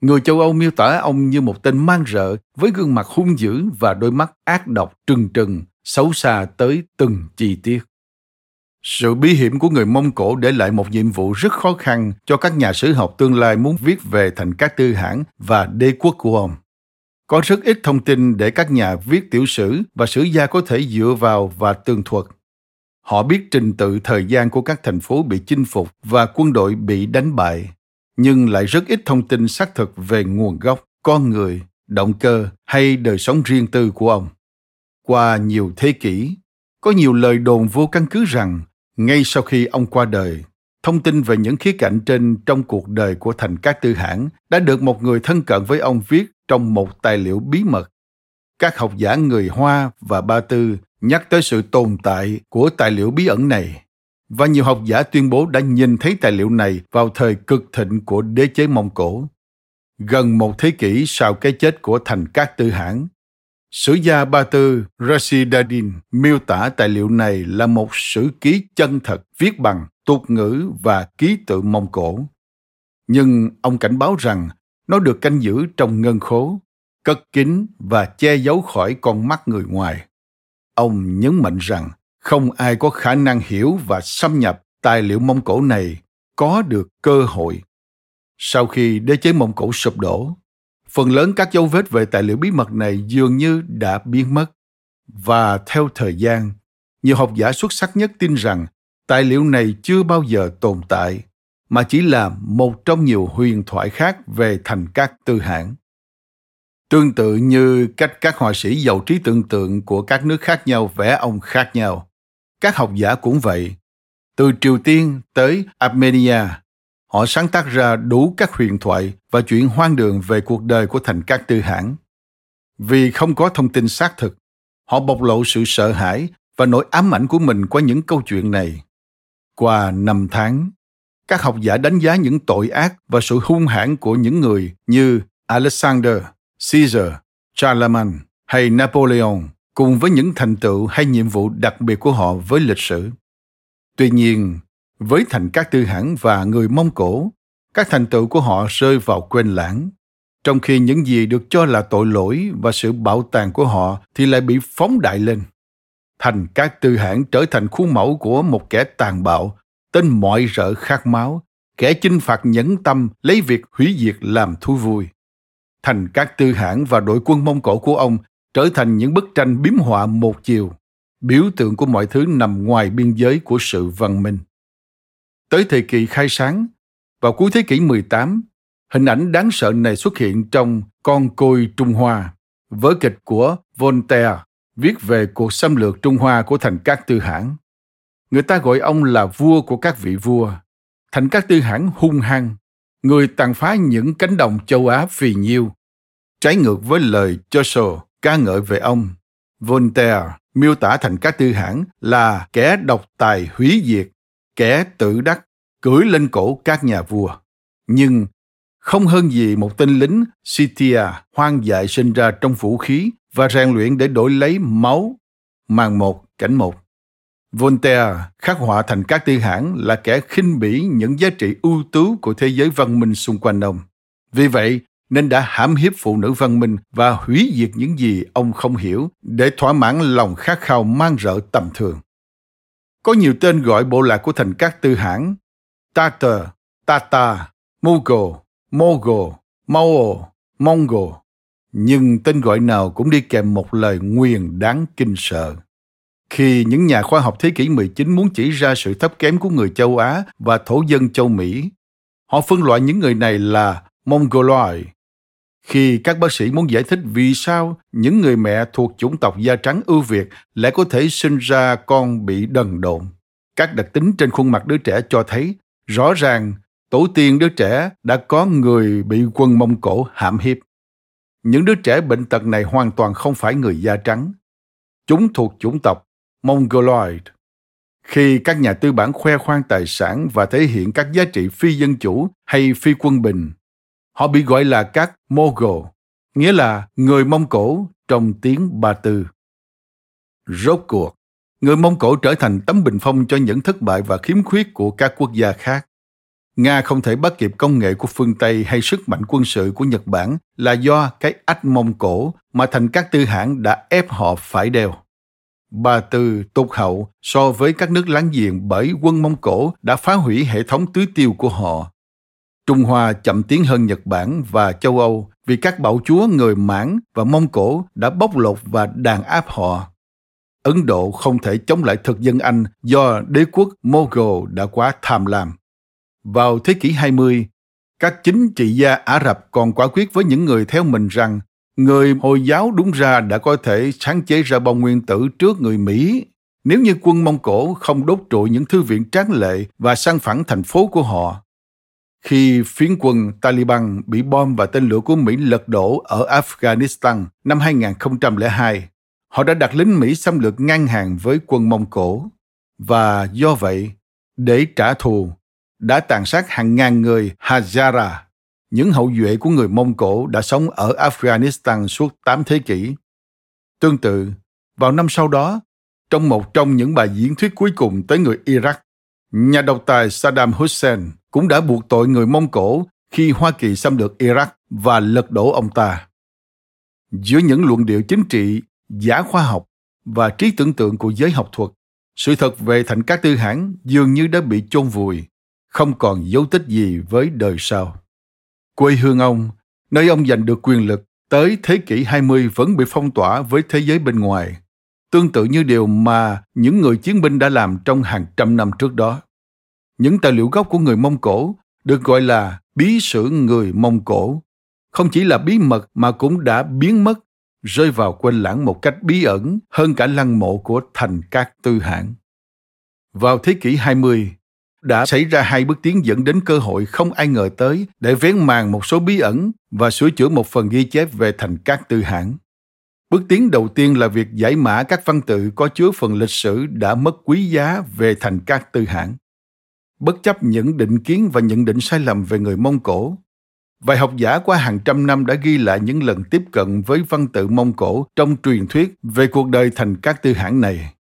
Người châu Âu miêu tả ông như một tên mang rợ với gương mặt hung dữ và đôi mắt ác độc trừng trừng, xấu xa tới từng chi tiết. Sự bí hiểm của người Mông Cổ để lại một nhiệm vụ rất khó khăn cho các nhà sử học tương lai muốn viết về thành các tư hãng và đế quốc của ông. Có rất ít thông tin để các nhà viết tiểu sử và sử gia có thể dựa vào và tường thuật. Họ biết trình tự thời gian của các thành phố bị chinh phục và quân đội bị đánh bại, nhưng lại rất ít thông tin xác thực về nguồn gốc, con người, động cơ hay đời sống riêng tư của ông. Qua nhiều thế kỷ, có nhiều lời đồn vô căn cứ rằng ngay sau khi ông qua đời, thông tin về những khía cạnh trên trong cuộc đời của thành Cát tư Hãn đã được một người thân cận với ông viết trong một tài liệu bí mật. Các học giả người Hoa và Ba Tư nhắc tới sự tồn tại của tài liệu bí ẩn này và nhiều học giả tuyên bố đã nhìn thấy tài liệu này vào thời cực thịnh của đế chế Mông Cổ. Gần một thế kỷ sau cái chết của thành Cát tư Hãn. Sử gia Ba Tư Rashidadin miêu tả tài liệu này là một sử ký chân thật viết bằng tục ngữ và ký tự Mông Cổ. Nhưng ông cảnh báo rằng nó được canh giữ trong ngân khố, cất kín và che giấu khỏi con mắt người ngoài. Ông nhấn mạnh rằng không ai có khả năng hiểu và xâm nhập tài liệu Mông Cổ này có được cơ hội. Sau khi đế chế Mông Cổ sụp đổ, phần lớn các dấu vết về tài liệu bí mật này dường như đã biến mất. Và theo thời gian, nhiều học giả xuất sắc nhất tin rằng tài liệu này chưa bao giờ tồn tại, mà chỉ là một trong nhiều huyền thoại khác về thành các tư hãng. Tương tự như cách các họa sĩ giàu trí tưởng tượng của các nước khác nhau vẽ ông khác nhau, các học giả cũng vậy. Từ Triều Tiên tới Armenia, họ sáng tác ra đủ các huyền thoại và chuyện hoang đường về cuộc đời của thành các tư hãng. Vì không có thông tin xác thực, họ bộc lộ sự sợ hãi và nỗi ám ảnh của mình qua những câu chuyện này. Qua năm tháng, các học giả đánh giá những tội ác và sự hung hãn của những người như Alexander, Caesar, Charlemagne hay Napoleon cùng với những thành tựu hay nhiệm vụ đặc biệt của họ với lịch sử. Tuy nhiên, với thành các tư hãng và người Mông Cổ, các thành tựu của họ rơi vào quên lãng, trong khi những gì được cho là tội lỗi và sự bảo tàng của họ thì lại bị phóng đại lên. Thành các tư hãng trở thành khuôn mẫu của một kẻ tàn bạo, tên mọi rợ khát máu, kẻ chinh phạt nhẫn tâm lấy việc hủy diệt làm thú vui. Thành các tư hãng và đội quân Mông Cổ của ông trở thành những bức tranh biếm họa một chiều, biểu tượng của mọi thứ nằm ngoài biên giới của sự văn minh. Tới thời kỳ khai sáng, vào cuối thế kỷ 18, hình ảnh đáng sợ này xuất hiện trong Con Côi Trung Hoa, vở kịch của Voltaire, viết về cuộc xâm lược Trung Hoa của thành các tư Hãn Người ta gọi ông là vua của các vị vua. Thành các tư Hãn hung hăng, người tàn phá những cánh đồng châu Á phì nhiêu. Trái ngược với lời Chaucer ca ngợi về ông, Voltaire miêu tả thành các tư Hãn là kẻ độc tài hủy diệt, kẻ tự đắc, cưỡi lên cổ các nhà vua. Nhưng không hơn gì một tên lính Scythia hoang dại sinh ra trong vũ khí và rèn luyện để đổi lấy máu. Màn một, cảnh một. Voltaire khắc họa thành các tư hãng là kẻ khinh bỉ những giá trị ưu tú của thế giới văn minh xung quanh ông. Vì vậy, nên đã hãm hiếp phụ nữ văn minh và hủy diệt những gì ông không hiểu để thỏa mãn lòng khát khao mang rợ tầm thường. Có nhiều tên gọi bộ lạc của thành các tư hãng Tatar, Tata, Mughal, Mogul, Mao, Mongol. Nhưng tên gọi nào cũng đi kèm một lời nguyền đáng kinh sợ. Khi những nhà khoa học thế kỷ 19 muốn chỉ ra sự thấp kém của người châu Á và thổ dân châu Mỹ, họ phân loại những người này là Mongoloid, khi các bác sĩ muốn giải thích vì sao những người mẹ thuộc chủng tộc da trắng ưu việt lại có thể sinh ra con bị đần độn, các đặc tính trên khuôn mặt đứa trẻ cho thấy rõ ràng tổ tiên đứa trẻ đã có người bị quân mông cổ hãm hiếp. Những đứa trẻ bệnh tật này hoàn toàn không phải người da trắng. Chúng thuộc chủng tộc mongoloid. Khi các nhà tư bản khoe khoang tài sản và thể hiện các giá trị phi dân chủ hay phi quân bình Họ bị gọi là các Mogul, nghĩa là người Mông Cổ trong tiếng Ba Tư. Rốt cuộc, người Mông Cổ trở thành tấm bình phong cho những thất bại và khiếm khuyết của các quốc gia khác. Nga không thể bắt kịp công nghệ của phương Tây hay sức mạnh quân sự của Nhật Bản là do cái ách Mông Cổ mà thành các tư hãng đã ép họ phải đeo. Ba Tư tụt hậu so với các nước láng giềng bởi quân Mông Cổ đã phá hủy hệ thống tưới tiêu của họ. Trung Hoa chậm tiến hơn Nhật Bản và châu Âu vì các bạo chúa người Mãn và Mông Cổ đã bóc lột và đàn áp họ. Ấn Độ không thể chống lại thực dân Anh do đế quốc Mughal đã quá tham lam. Vào thế kỷ 20, các chính trị gia Ả Rập còn quả quyết với những người theo mình rằng người Hồi giáo đúng ra đã có thể sáng chế ra bom nguyên tử trước người Mỹ nếu như quân Mông Cổ không đốt trụi những thư viện tráng lệ và sang phẳng thành phố của họ. Khi phiến quân Taliban bị bom và tên lửa của Mỹ lật đổ ở Afghanistan năm 2002, họ đã đặt lính Mỹ xâm lược ngang hàng với quân Mông Cổ. Và do vậy, để trả thù, đã tàn sát hàng ngàn người Hazara, những hậu duệ của người Mông Cổ đã sống ở Afghanistan suốt 8 thế kỷ. Tương tự, vào năm sau đó, trong một trong những bài diễn thuyết cuối cùng tới người Iraq, nhà độc tài Saddam Hussein cũng đã buộc tội người Mông Cổ khi Hoa Kỳ xâm lược Iraq và lật đổ ông ta. Giữa những luận điệu chính trị, giả khoa học và trí tưởng tượng của giới học thuật, sự thật về thành các tư hãng dường như đã bị chôn vùi, không còn dấu tích gì với đời sau. Quê hương ông, nơi ông giành được quyền lực tới thế kỷ 20 vẫn bị phong tỏa với thế giới bên ngoài, tương tự như điều mà những người chiến binh đã làm trong hàng trăm năm trước đó. Những tài liệu gốc của người Mông Cổ được gọi là bí sử người Mông Cổ. Không chỉ là bí mật mà cũng đã biến mất, rơi vào quên lãng một cách bí ẩn hơn cả lăng mộ của thành các tư hãng. Vào thế kỷ 20, đã xảy ra hai bước tiến dẫn đến cơ hội không ai ngờ tới để vén màn một số bí ẩn và sửa chữa một phần ghi chép về thành các tư hãng. Bước tiến đầu tiên là việc giải mã các văn tự có chứa phần lịch sử đã mất quý giá về thành các tư hãng. Bất chấp những định kiến và nhận định sai lầm về người Mông Cổ, vài học giả qua hàng trăm năm đã ghi lại những lần tiếp cận với văn tự Mông Cổ trong truyền thuyết về cuộc đời thành các tư hãng này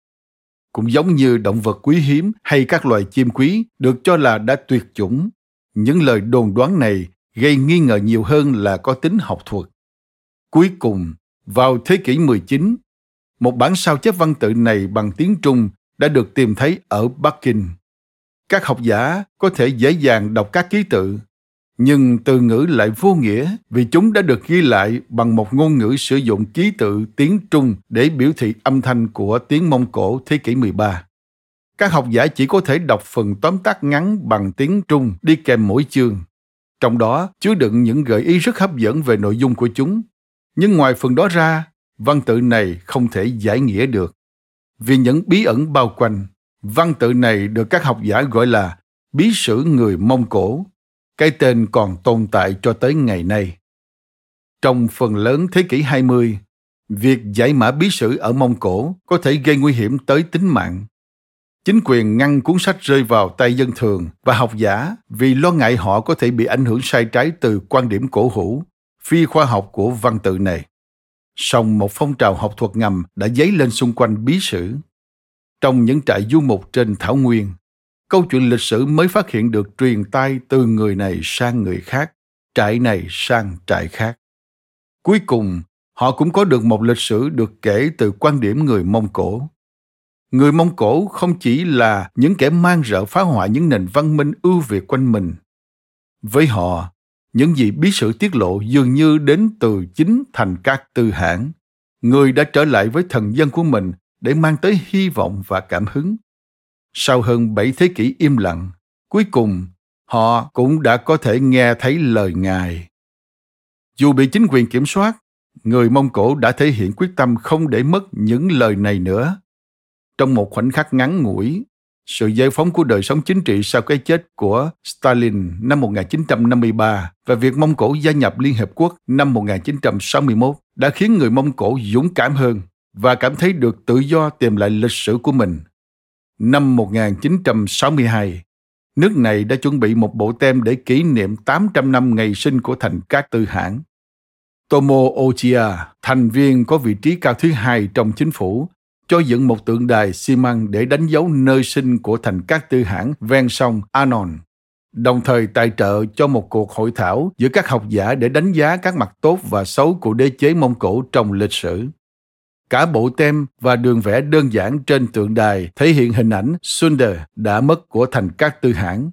cũng giống như động vật quý hiếm hay các loài chim quý được cho là đã tuyệt chủng. Những lời đồn đoán này gây nghi ngờ nhiều hơn là có tính học thuật. Cuối cùng, vào thế kỷ 19, một bản sao chép văn tự này bằng tiếng Trung đã được tìm thấy ở Bắc Kinh. Các học giả có thể dễ dàng đọc các ký tự nhưng từ ngữ lại vô nghĩa vì chúng đã được ghi lại bằng một ngôn ngữ sử dụng ký tự tiếng Trung để biểu thị âm thanh của tiếng Mông Cổ thế kỷ 13. Các học giả chỉ có thể đọc phần tóm tắt ngắn bằng tiếng Trung đi kèm mỗi chương. Trong đó chứa đựng những gợi ý rất hấp dẫn về nội dung của chúng. Nhưng ngoài phần đó ra, văn tự này không thể giải nghĩa được. Vì những bí ẩn bao quanh, văn tự này được các học giả gọi là bí sử người Mông Cổ cái tên còn tồn tại cho tới ngày nay. Trong phần lớn thế kỷ 20, việc giải mã bí sử ở Mông Cổ có thể gây nguy hiểm tới tính mạng. Chính quyền ngăn cuốn sách rơi vào tay dân thường và học giả vì lo ngại họ có thể bị ảnh hưởng sai trái từ quan điểm cổ hủ, phi khoa học của văn tự này. Song một phong trào học thuật ngầm đã dấy lên xung quanh bí sử. Trong những trại du mục trên Thảo Nguyên, câu chuyện lịch sử mới phát hiện được truyền tai từ người này sang người khác, trại này sang trại khác. Cuối cùng, họ cũng có được một lịch sử được kể từ quan điểm người Mông Cổ. Người Mông Cổ không chỉ là những kẻ mang rợ phá hoại những nền văn minh ưu việt quanh mình. Với họ, những gì bí sử tiết lộ dường như đến từ chính thành các tư hãng, người đã trở lại với thần dân của mình để mang tới hy vọng và cảm hứng sau hơn bảy thế kỷ im lặng, cuối cùng họ cũng đã có thể nghe thấy lời Ngài. Dù bị chính quyền kiểm soát, người Mông Cổ đã thể hiện quyết tâm không để mất những lời này nữa. Trong một khoảnh khắc ngắn ngủi, sự giải phóng của đời sống chính trị sau cái chết của Stalin năm 1953 và việc Mông Cổ gia nhập Liên Hiệp Quốc năm 1961 đã khiến người Mông Cổ dũng cảm hơn và cảm thấy được tự do tìm lại lịch sử của mình Năm 1962, nước này đã chuẩn bị một bộ tem để kỷ niệm 800 năm ngày sinh của thành các tư hãng. Tomo Ochia, thành viên có vị trí cao thứ hai trong chính phủ, cho dựng một tượng đài xi măng để đánh dấu nơi sinh của thành các tư hãng ven sông Anon, đồng thời tài trợ cho một cuộc hội thảo giữa các học giả để đánh giá các mặt tốt và xấu của đế chế Mông Cổ trong lịch sử. Cả bộ tem và đường vẽ đơn giản trên tượng đài thể hiện hình ảnh Sunder đã mất của thành các tư hãng.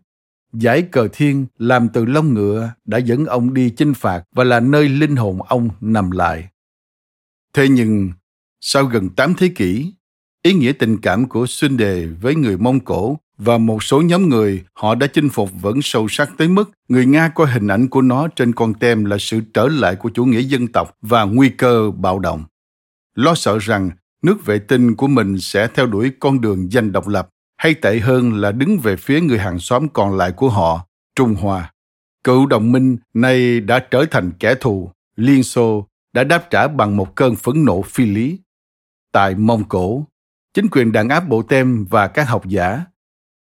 Giải cờ thiên làm từ lông ngựa đã dẫn ông đi chinh phạt và là nơi linh hồn ông nằm lại. Thế nhưng, sau gần 8 thế kỷ, ý nghĩa tình cảm của Sunde với người Mông Cổ và một số nhóm người họ đã chinh phục vẫn sâu sắc tới mức người Nga coi hình ảnh của nó trên con tem là sự trở lại của chủ nghĩa dân tộc và nguy cơ bạo động lo sợ rằng nước vệ tinh của mình sẽ theo đuổi con đường giành độc lập hay tệ hơn là đứng về phía người hàng xóm còn lại của họ, Trung Hoa. Cựu đồng minh nay đã trở thành kẻ thù, Liên Xô đã đáp trả bằng một cơn phẫn nộ phi lý. Tại Mông Cổ, chính quyền đàn áp bộ tem và các học giả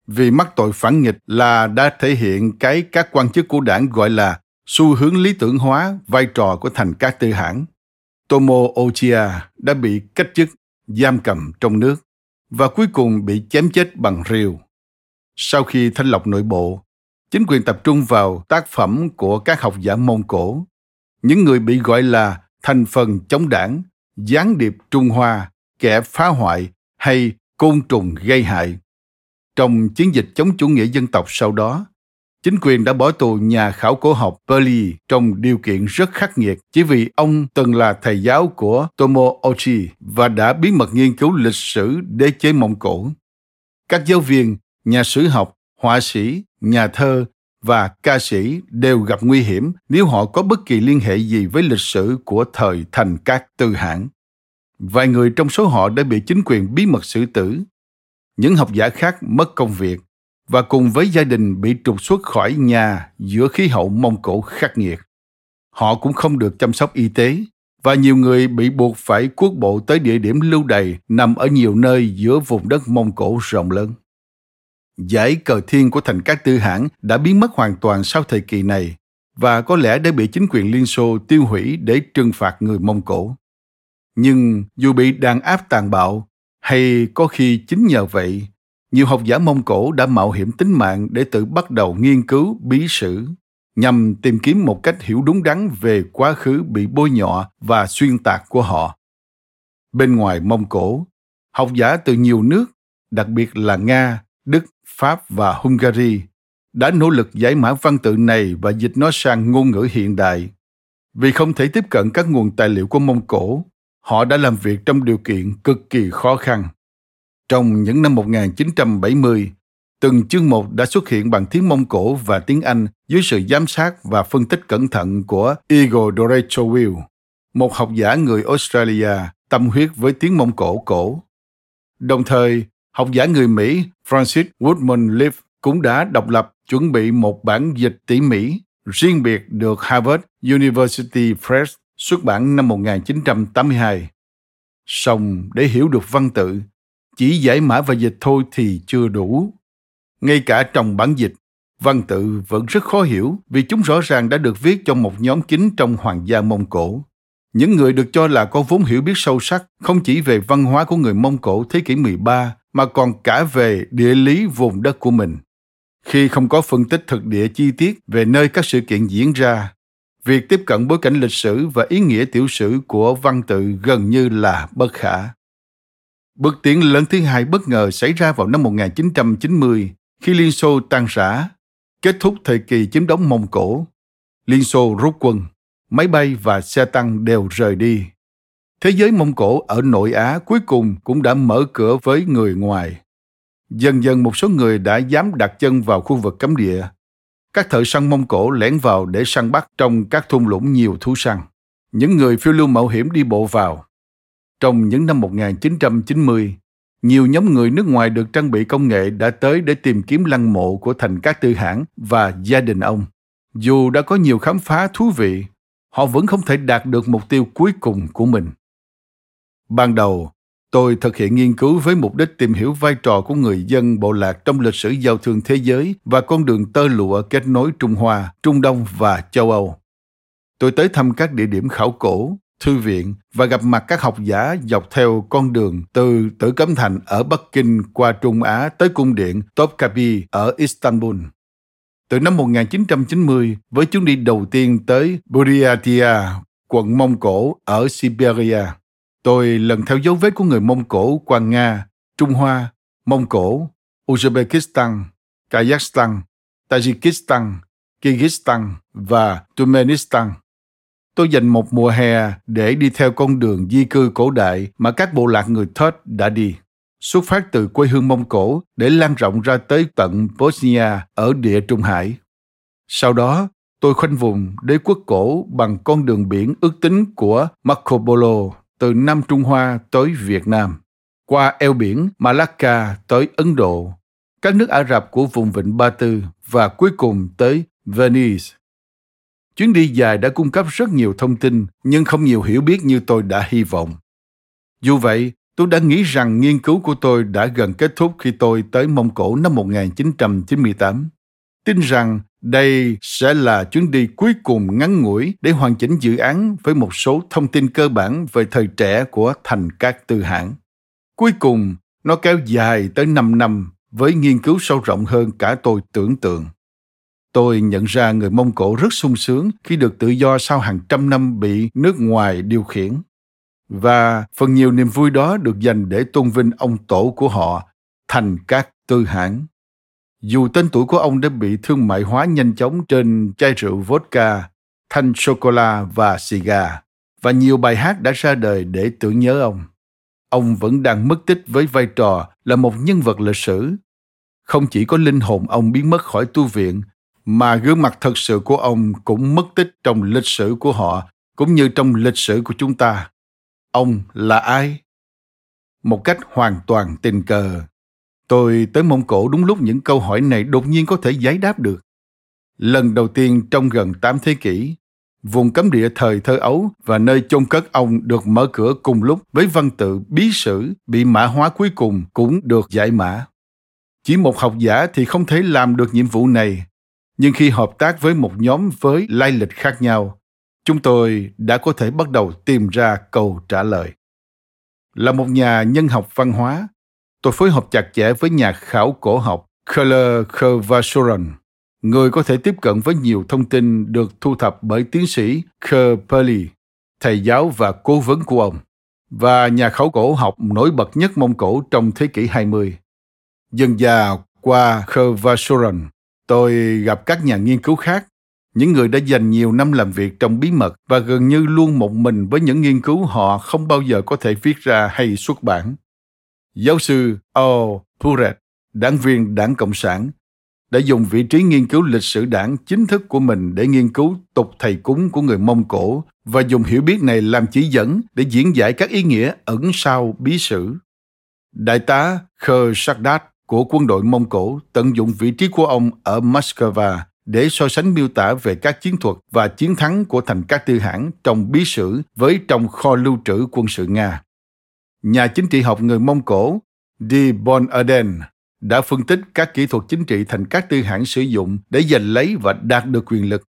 vì mắc tội phản nghịch là đã thể hiện cái các quan chức của đảng gọi là xu hướng lý tưởng hóa vai trò của thành các tư hãng. Tomo Ochia đã bị cách chức, giam cầm trong nước và cuối cùng bị chém chết bằng rìu. Sau khi thanh lọc nội bộ, chính quyền tập trung vào tác phẩm của các học giả Mông Cổ, những người bị gọi là thành phần chống đảng, gián điệp Trung Hoa, kẻ phá hoại hay côn trùng gây hại. Trong chiến dịch chống chủ nghĩa dân tộc sau đó, Chính quyền đã bỏ tù nhà khảo cổ học Burley trong điều kiện rất khắc nghiệt chỉ vì ông từng là thầy giáo của Tomo Ochi và đã bí mật nghiên cứu lịch sử đế chế Mông Cổ. Các giáo viên, nhà sử học, họa sĩ, nhà thơ và ca sĩ đều gặp nguy hiểm nếu họ có bất kỳ liên hệ gì với lịch sử của thời thành các tư hãng. Vài người trong số họ đã bị chính quyền bí mật xử tử. Những học giả khác mất công việc và cùng với gia đình bị trục xuất khỏi nhà giữa khí hậu Mông Cổ khắc nghiệt. Họ cũng không được chăm sóc y tế và nhiều người bị buộc phải cuốc bộ tới địa điểm lưu đày nằm ở nhiều nơi giữa vùng đất Mông Cổ rộng lớn. Giải cờ thiên của thành các tư hãng đã biến mất hoàn toàn sau thời kỳ này và có lẽ đã bị chính quyền Liên Xô tiêu hủy để trừng phạt người Mông Cổ. Nhưng dù bị đàn áp tàn bạo hay có khi chính nhờ vậy nhiều học giả Mông Cổ đã mạo hiểm tính mạng để tự bắt đầu nghiên cứu bí sử nhằm tìm kiếm một cách hiểu đúng đắn về quá khứ bị bôi nhọ và xuyên tạc của họ. Bên ngoài Mông Cổ, học giả từ nhiều nước, đặc biệt là Nga, Đức, Pháp và Hungary, đã nỗ lực giải mã văn tự này và dịch nó sang ngôn ngữ hiện đại. Vì không thể tiếp cận các nguồn tài liệu của Mông Cổ, họ đã làm việc trong điều kiện cực kỳ khó khăn. Trong những năm 1970, từng chương một đã xuất hiện bằng tiếng Mông Cổ và tiếng Anh dưới sự giám sát và phân tích cẩn thận của Igor Dorechowil, một học giả người Australia tâm huyết với tiếng Mông Cổ cổ. Đồng thời, học giả người Mỹ Francis Woodman Leaf cũng đã độc lập chuẩn bị một bản dịch tỉ mỉ riêng biệt được Harvard University Press xuất bản năm 1982. Song để hiểu được văn tự, chỉ giải mã và dịch thôi thì chưa đủ. Ngay cả trong bản dịch, văn tự vẫn rất khó hiểu vì chúng rõ ràng đã được viết cho một nhóm kín trong hoàng gia Mông Cổ. Những người được cho là có vốn hiểu biết sâu sắc không chỉ về văn hóa của người Mông Cổ thế kỷ 13 mà còn cả về địa lý vùng đất của mình. Khi không có phân tích thực địa chi tiết về nơi các sự kiện diễn ra, việc tiếp cận bối cảnh lịch sử và ý nghĩa tiểu sử của văn tự gần như là bất khả. Bước tiến lớn thứ hai bất ngờ xảy ra vào năm 1990 khi Liên Xô tan rã, kết thúc thời kỳ chiếm đóng Mông Cổ. Liên Xô rút quân, máy bay và xe tăng đều rời đi. Thế giới Mông Cổ ở nội Á cuối cùng cũng đã mở cửa với người ngoài. Dần dần một số người đã dám đặt chân vào khu vực cấm địa. Các thợ săn Mông Cổ lẻn vào để săn bắt trong các thung lũng nhiều thú săn. Những người phiêu lưu mạo hiểm đi bộ vào, trong những năm 1990, nhiều nhóm người nước ngoài được trang bị công nghệ đã tới để tìm kiếm lăng mộ của thành các tư hãng và gia đình ông. Dù đã có nhiều khám phá thú vị, họ vẫn không thể đạt được mục tiêu cuối cùng của mình. Ban đầu, tôi thực hiện nghiên cứu với mục đích tìm hiểu vai trò của người dân bộ lạc trong lịch sử giao thương thế giới và con đường tơ lụa kết nối Trung Hoa, Trung Đông và châu Âu. Tôi tới thăm các địa điểm khảo cổ, thư viện và gặp mặt các học giả dọc theo con đường từ Tử Cấm Thành ở Bắc Kinh qua Trung Á tới cung điện Topkapi ở Istanbul. Từ năm 1990, với chuyến đi đầu tiên tới Buryatia, quận Mông Cổ ở Siberia, tôi lần theo dấu vết của người Mông Cổ qua Nga, Trung Hoa, Mông Cổ, Uzbekistan, Kazakhstan, Tajikistan, Kyrgyzstan và Turkmenistan. Tôi dành một mùa hè để đi theo con đường di cư cổ đại mà các bộ lạc người Thết đã đi, xuất phát từ quê hương Mông Cổ để lan rộng ra tới tận Bosnia ở địa Trung Hải. Sau đó, tôi khoanh vùng đế quốc cổ bằng con đường biển ước tính của Marco Polo từ Nam Trung Hoa tới Việt Nam, qua eo biển Malacca tới Ấn Độ, các nước Ả Rập của vùng vịnh Ba Tư và cuối cùng tới Venice. Chuyến đi dài đã cung cấp rất nhiều thông tin, nhưng không nhiều hiểu biết như tôi đã hy vọng. Dù vậy, tôi đã nghĩ rằng nghiên cứu của tôi đã gần kết thúc khi tôi tới Mông Cổ năm 1998. Tin rằng đây sẽ là chuyến đi cuối cùng ngắn ngủi để hoàn chỉnh dự án với một số thông tin cơ bản về thời trẻ của thành các tư hãng. Cuối cùng, nó kéo dài tới 5 năm với nghiên cứu sâu rộng hơn cả tôi tưởng tượng. Tôi nhận ra người Mông Cổ rất sung sướng khi được tự do sau hàng trăm năm bị nước ngoài điều khiển. Và phần nhiều niềm vui đó được dành để tôn vinh ông tổ của họ thành các tư hãng. Dù tên tuổi của ông đã bị thương mại hóa nhanh chóng trên chai rượu vodka, thanh sô-cô-la và xì gà, và nhiều bài hát đã ra đời để tưởng nhớ ông. Ông vẫn đang mất tích với vai trò là một nhân vật lịch sử. Không chỉ có linh hồn ông biến mất khỏi tu viện mà gương mặt thật sự của ông cũng mất tích trong lịch sử của họ cũng như trong lịch sử của chúng ta ông là ai một cách hoàn toàn tình cờ tôi tới mông cổ đúng lúc những câu hỏi này đột nhiên có thể giải đáp được. Lần đầu tiên trong gần 8 thế kỷ, vùng cấm địa thời thơ ấu và nơi chôn cất ông được mở cửa cùng lúc với văn tự bí sử bị mã hóa cuối cùng cũng được giải mã. Chỉ một học giả thì không thể làm được nhiệm vụ này, nhưng khi hợp tác với một nhóm với lai lịch khác nhau, chúng tôi đã có thể bắt đầu tìm ra câu trả lời. Là một nhà nhân học văn hóa tôi phối hợp chặt chẽ với nhà khảo cổ học kler Khavasoran, người có thể tiếp cận với nhiều thông tin được thu thập bởi tiến sĩ Kerr Perley, thầy giáo và cố vấn của ông, và nhà khảo cổ học nổi bật nhất Mông Cổ trong thế kỷ 20. Dần già qua Khavasoran, Tôi gặp các nhà nghiên cứu khác, những người đã dành nhiều năm làm việc trong bí mật và gần như luôn một mình với những nghiên cứu họ không bao giờ có thể viết ra hay xuất bản. Giáo sư O. Puret, đảng viên đảng Cộng sản, đã dùng vị trí nghiên cứu lịch sử đảng chính thức của mình để nghiên cứu tục thầy cúng của người Mông Cổ và dùng hiểu biết này làm chỉ dẫn để diễn giải các ý nghĩa ẩn sau bí sử. Đại tá Khơ Sakdat của quân đội Mông Cổ tận dụng vị trí của ông ở Moscow để so sánh miêu tả về các chiến thuật và chiến thắng của thành các tư hãng trong bí sử với trong kho lưu trữ quân sự Nga. Nhà chính trị học người Mông Cổ Di Bon Aden đã phân tích các kỹ thuật chính trị thành các tư hãng sử dụng để giành lấy và đạt được quyền lực.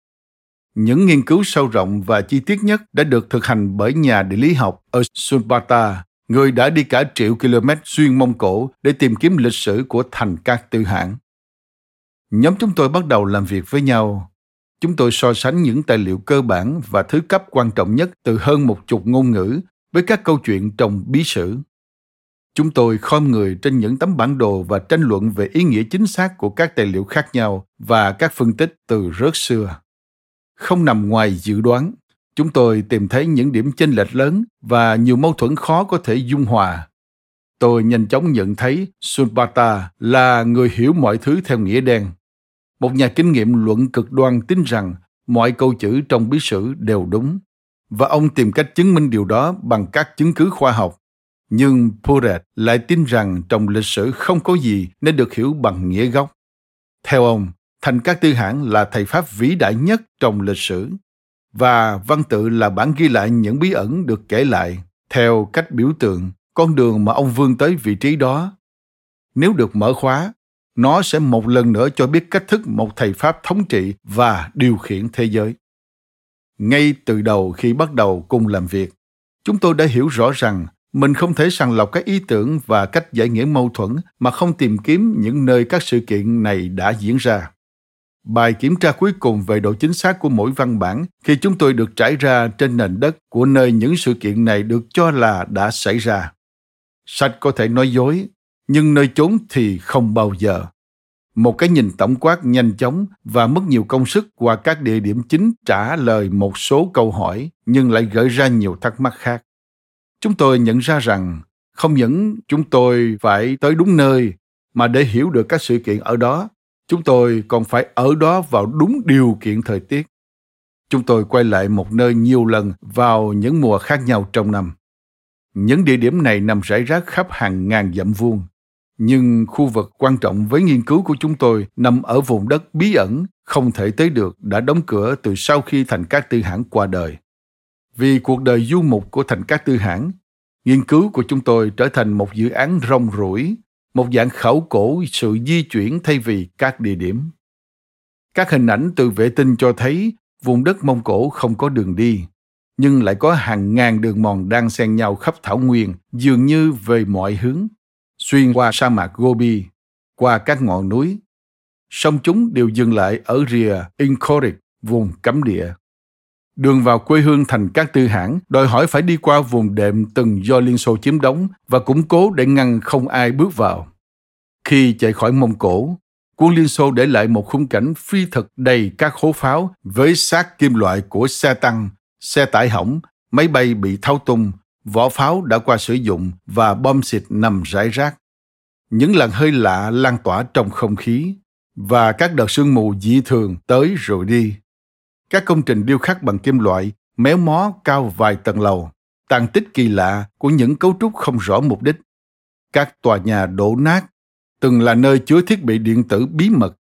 Những nghiên cứu sâu rộng và chi tiết nhất đã được thực hành bởi nhà địa lý học ở Sunbata, người đã đi cả triệu km xuyên Mông Cổ để tìm kiếm lịch sử của thành các tư hãng. Nhóm chúng tôi bắt đầu làm việc với nhau. Chúng tôi so sánh những tài liệu cơ bản và thứ cấp quan trọng nhất từ hơn một chục ngôn ngữ với các câu chuyện trong bí sử. Chúng tôi khom người trên những tấm bản đồ và tranh luận về ý nghĩa chính xác của các tài liệu khác nhau và các phân tích từ rất xưa. Không nằm ngoài dự đoán, chúng tôi tìm thấy những điểm chênh lệch lớn và nhiều mâu thuẫn khó có thể dung hòa. Tôi nhanh chóng nhận thấy Sunpata là người hiểu mọi thứ theo nghĩa đen. Một nhà kinh nghiệm luận cực đoan tin rằng mọi câu chữ trong bí sử đều đúng, và ông tìm cách chứng minh điều đó bằng các chứng cứ khoa học. Nhưng Puret lại tin rằng trong lịch sử không có gì nên được hiểu bằng nghĩa gốc. Theo ông, Thành Các Tư Hãn là thầy Pháp vĩ đại nhất trong lịch sử và văn tự là bản ghi lại những bí ẩn được kể lại theo cách biểu tượng con đường mà ông vươn tới vị trí đó nếu được mở khóa nó sẽ một lần nữa cho biết cách thức một thầy pháp thống trị và điều khiển thế giới ngay từ đầu khi bắt đầu cùng làm việc. Chúng tôi đã hiểu rõ rằng mình không thể sàng lọc các ý tưởng và cách giải nghĩa mâu thuẫn mà không tìm kiếm những nơi các sự kiện này đã diễn ra. Bài kiểm tra cuối cùng về độ chính xác của mỗi văn bản khi chúng tôi được trải ra trên nền đất của nơi những sự kiện này được cho là đã xảy ra. Sách có thể nói dối, nhưng nơi chốn thì không bao giờ một cái nhìn tổng quát nhanh chóng và mất nhiều công sức qua các địa điểm chính trả lời một số câu hỏi, nhưng lại gợi ra nhiều thắc mắc khác. Chúng tôi nhận ra rằng, không những chúng tôi phải tới đúng nơi, mà để hiểu được các sự kiện ở đó, chúng tôi còn phải ở đó vào đúng điều kiện thời tiết. Chúng tôi quay lại một nơi nhiều lần vào những mùa khác nhau trong năm. Những địa điểm này nằm rải rác khắp hàng ngàn dặm vuông nhưng khu vực quan trọng với nghiên cứu của chúng tôi nằm ở vùng đất bí ẩn, không thể tới được, đã đóng cửa từ sau khi thành cát tư hãng qua đời. Vì cuộc đời du mục của thành cát tư hãng, nghiên cứu của chúng tôi trở thành một dự án rong ruổi, một dạng khảo cổ sự di chuyển thay vì các địa điểm. Các hình ảnh từ vệ tinh cho thấy vùng đất mông cổ không có đường đi, nhưng lại có hàng ngàn đường mòn đang xen nhau khắp thảo nguyên, dường như về mọi hướng xuyên qua sa mạc Gobi, qua các ngọn núi. Song chúng đều dừng lại ở rìa Inkorik, vùng cấm địa. Đường vào quê hương thành các tư hãng đòi hỏi phải đi qua vùng đệm từng do Liên Xô chiếm đóng và củng cố để ngăn không ai bước vào. Khi chạy khỏi Mông Cổ, quân Liên Xô để lại một khung cảnh phi thực đầy các hố pháo với xác kim loại của xe tăng, xe tải hỏng, máy bay bị thao tung, vỏ pháo đã qua sử dụng và bom xịt nằm rải rác. Những làn hơi lạ lan tỏa trong không khí và các đợt sương mù dị thường tới rồi đi. Các công trình điêu khắc bằng kim loại méo mó cao vài tầng lầu, tàn tích kỳ lạ của những cấu trúc không rõ mục đích. Các tòa nhà đổ nát, từng là nơi chứa thiết bị điện tử bí mật,